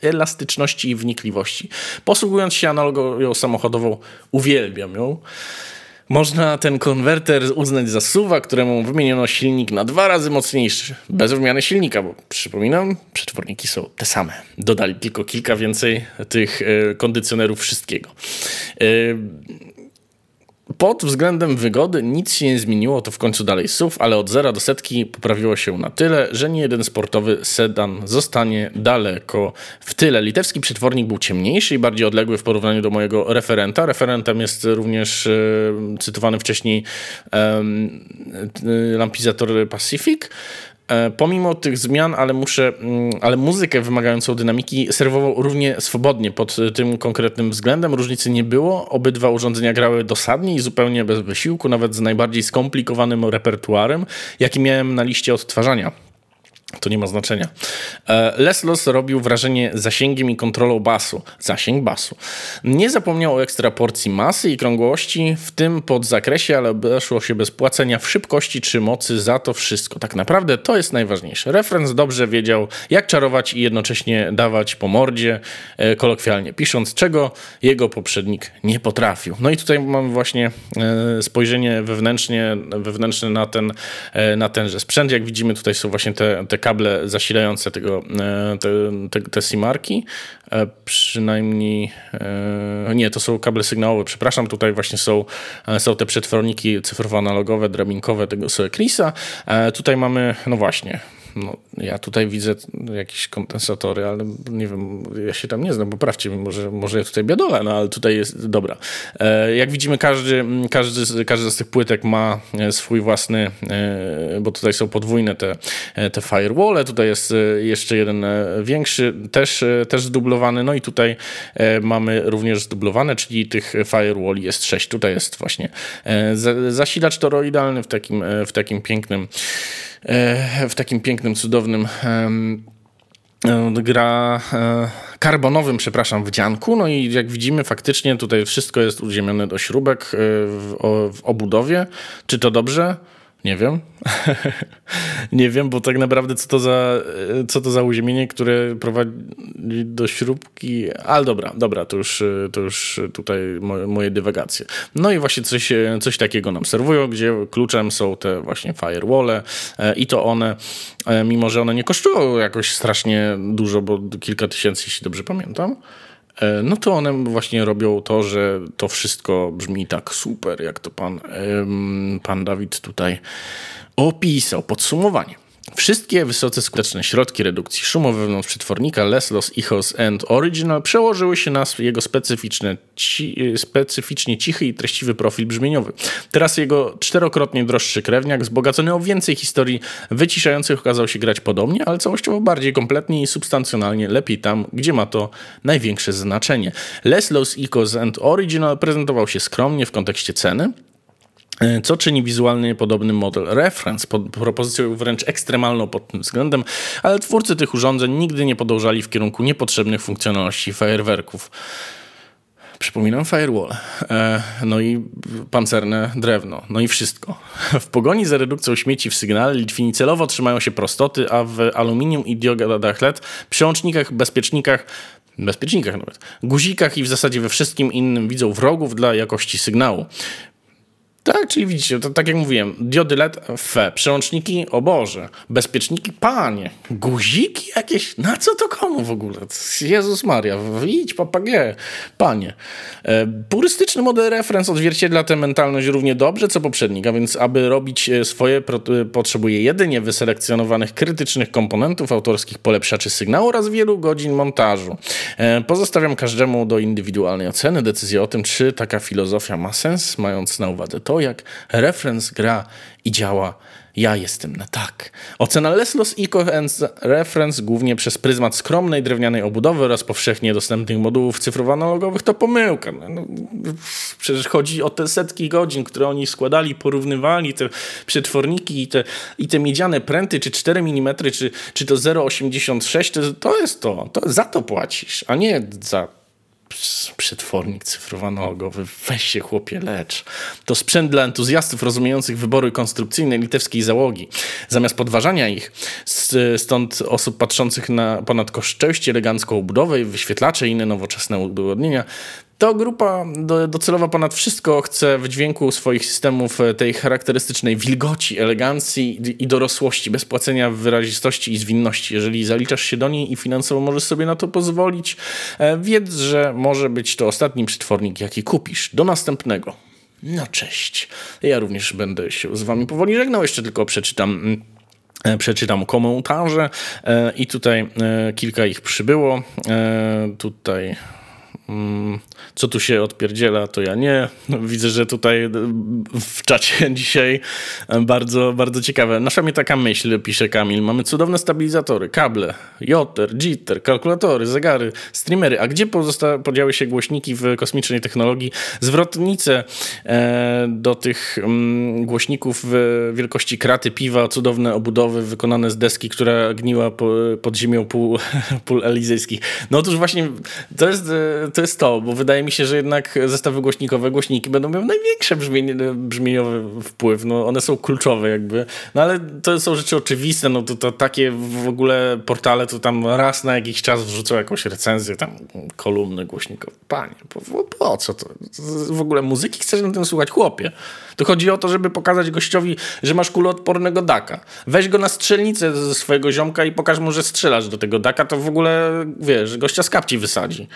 elastyczności i wnikliwości. Posługując się analogią samochodową, uwielbiam ją. Można ten konwerter uznać za suwa, któremu wymieniono silnik na dwa razy mocniejszy, bez wymiany silnika, bo przypominam, przetworniki są te same. Dodali tylko kilka więcej tych e, kondycjonerów wszystkiego. E, pod względem wygody nic się nie zmieniło, to w końcu dalej SUV, ale od zera do setki poprawiło się na tyle, że nie jeden sportowy sedan zostanie daleko w tyle. Litewski przetwornik był ciemniejszy i bardziej odległy w porównaniu do mojego referenta. Referentem jest również e, cytowany wcześniej e, lampizator Pacific. E, pomimo tych zmian, ale muszę, mm, ale muzykę wymagającą dynamiki serwował równie swobodnie pod tym konkretnym względem. Różnicy nie było. Obydwa urządzenia grały dosadnie i zupełnie bez wysiłku, nawet z najbardziej skomplikowanym repertuarem, jaki miałem na liście odtwarzania. To nie ma znaczenia. E, Leslos robił wrażenie zasięgiem i kontrolą basu. Zasięg basu. Nie zapomniał o ekstra porcji masy i krągłości w tym podzakresie, ale obeszło się bez płacenia w szybkości czy mocy za to wszystko. Tak naprawdę to jest najważniejsze. Referenc dobrze wiedział, jak czarować i jednocześnie dawać po mordzie, e, kolokwialnie pisząc, czego jego poprzednik nie potrafił. No i tutaj mamy właśnie e, spojrzenie wewnętrznie, wewnętrzne na, ten, na tenże sprzęt. Jak widzimy, tutaj są właśnie te, te kable zasilające tego, e, te, te, te. E, przynajmniej e, nie, to są kable sygnałowe, przepraszam. Tutaj właśnie są, są te przetworniki cyfrowo-analogowe, drabinkowe tego Chrisa. Tutaj mamy, no właśnie, no, ja tutaj widzę jakieś kondensatory, ale nie wiem, ja się tam nie znam, poprawcie mi, może, może ja tutaj biadolę, no ale tutaj jest, dobra. E, jak widzimy, każdy, każdy, każdy z tych płytek ma e, swój własny, e, bo tutaj są podwójne te, te firewall, tutaj jest jeszcze jeden większy, też, też zdublowany, no i tutaj mamy również zdublowane, czyli tych firewalli jest sześć. Tutaj jest właśnie zasilacz toroidalny w takim, w takim pięknym w takim pięknym, cudownym e, gra e, karbonowym, przepraszam, wdzianku. No i jak widzimy, faktycznie tutaj wszystko jest uziemione do śrubek w, w obudowie. Czy to dobrze? Nie wiem. nie wiem, bo tak naprawdę co to za, co to za uziemienie, które prowadzi do śrubki. Ale dobra, dobra, to już, to już tutaj moje, dywagacje. No i właśnie coś, coś takiego nam serwują, gdzie kluczem są te właśnie firewalle e, i to one, e, mimo że one nie kosztują jakoś strasznie dużo, bo kilka tysięcy, jeśli dobrze pamiętam, E, no to one właśnie robią to, że to wszystko brzmi tak super, jak to pan, pan Dawid tutaj opisał. Podsumowanie. Wszystkie wysoce skuteczne środki redukcji szumu wewnątrz przetwornika Leslos, Ichos and Original przełożyły się na jego specyficzne, ci, specyficznie cichy i treściwy profil brzmieniowy. Teraz jego czterokrotnie droższy krewniak, wzbogacony o więcej historii wyciszających, okazał się grać podobnie, ale całościowo bardziej kompletnie i substancjonalnie lepiej tam, gdzie ma to największe znaczenie. Leslos, Ichos and Original prezentował się skromnie w kontekście ceny, co czyni wizualnie podobny model Reference, pod propozycją wręcz ekstremalną pod tym względem, ale twórcy tych urządzeń nigdy nie podążali w kierunku niepotrzebnych funkcjonalności fajerwerków. Przypominam firewall, e, no i pancerne drewno, no i wszystko. W pogoni za redukcją śmieci w sygnale Litwini celowo trzymają się prostoty, a w aluminium i diogadach LED, przełącznikach, bezpiecznikach bezpiecznikach nawet, guzikach i w zasadzie we wszystkim innym widzą wrogów dla jakości sygnału. Tak, czyli widzicie, to tak jak mówiłem, diody LED, fe, przełączniki, o Boże, bezpieczniki, panie, guziki jakieś, na co to komu w ogóle? Jezus Maria, idź papagie, panie. E, purystyczny model reference odzwierciedla tę mentalność równie dobrze, co poprzednik, a więc aby robić e, swoje, e, potrzebuje jedynie wyselekcjonowanych krytycznych komponentów autorskich polepszaczy sygnału oraz wielu godzin montażu. E, pozostawiam każdemu do indywidualnej oceny decyzję o tym, czy taka filozofia ma sens, mając na uwadze to, to, jak reference gra i działa, ja jestem na tak. Ocena Leslos i Reference głównie przez pryzmat skromnej drewnianej obudowy oraz powszechnie dostępnych modułów cyfrowo-analogowych to pomyłka. No, no, przecież chodzi o te setki godzin, które oni składali, porównywali te przetworniki i te, i te miedziane pręty, czy 4 mm, czy, czy to 0,86, to, to jest to. to. Za to płacisz, a nie za przetwornik cyfrowo-analogowy, weź się chłopie lecz. To sprzęt dla entuzjastów rozumiejących wybory konstrukcyjne litewskiej załogi. Zamiast podważania ich, stąd osób patrzących na ponad elegancką obudowę i wyświetlacze i inne nowoczesne udogodnienia, to grupa docelowa ponad wszystko chce w dźwięku swoich systemów e, tej charakterystycznej wilgoci, elegancji i dorosłości, bez płacenia wyrazistości i zwinności. Jeżeli zaliczasz się do niej i finansowo możesz sobie na to pozwolić, e, wiedz, że może być to ostatni przetwornik, jaki kupisz. Do następnego. No cześć. Ja również będę się z wami powoli żegnał. Jeszcze tylko przeczytam mm, e, przeczytam komentarze i tutaj kilka ich przybyło. Tutaj co tu się odpierdziela, to ja nie. Widzę, że tutaj w czacie dzisiaj bardzo, bardzo ciekawe. Nasza mnie taka myśl, pisze Kamil. Mamy cudowne stabilizatory, kable, jotter, jitter, kalkulatory, zegary, streamery. A gdzie podziały się głośniki w kosmicznej technologii? Zwrotnice e, do tych mm, głośników wielkości kraty piwa, cudowne obudowy wykonane z deski, która gniła po, pod ziemią pól, pól elizejskich. No otóż właśnie to jest e, to jest to, bo wydaje mi się, że jednak zestawy głośnikowe, głośniki będą miały największy brzmieniowy wpływ. No, one są kluczowe jakby. No ale to są rzeczy oczywiste. No to, to takie w ogóle portale to tam raz na jakiś czas wrzucą jakąś recenzję, tam kolumny głośnikowe. Panie, po, po co to? W ogóle muzyki chcesz na tym słuchać? Chłopie. To chodzi o to, żeby pokazać gościowi, że masz kuloodpornego daka. Weź go na strzelnicę ze swojego ziomka i pokaż mu, że strzelasz do tego daka, to w ogóle, wiesz, gościa z kapci wysadzi.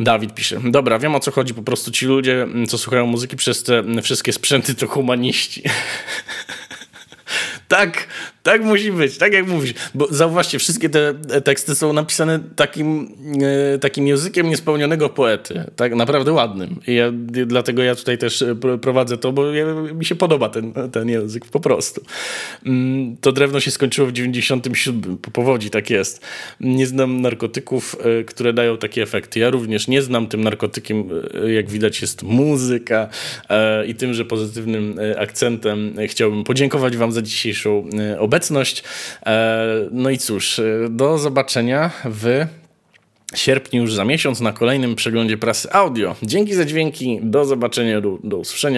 Dawid pisze. Dobra, wiem o co chodzi. Po prostu ci ludzie, co słuchają muzyki przez te wszystkie sprzęty, to humaniści. tak, tak musi być, tak jak mówisz. Bo zauważcie, wszystkie te teksty są napisane takim, e, takim językiem niespełnionego poety. Tak naprawdę ładnym. I ja, dlatego ja tutaj też e, prowadzę to, bo ja, mi się podoba ten, ten język po prostu. Mm, to drewno się skończyło w 97. Po powodzi tak jest. Nie znam narkotyków, e, które dają takie efekty. Ja również nie znam. Tym narkotykiem, jak widać, jest muzyka i tym, że pozytywnym akcentem chciałbym podziękować wam za dzisiejszą obecność obecność. E, no i cóż, e, do zobaczenia w sierpniu już za miesiąc na kolejnym przeglądzie prasy audio. Dzięki za dźwięki, do zobaczenia, do, do usłyszenia.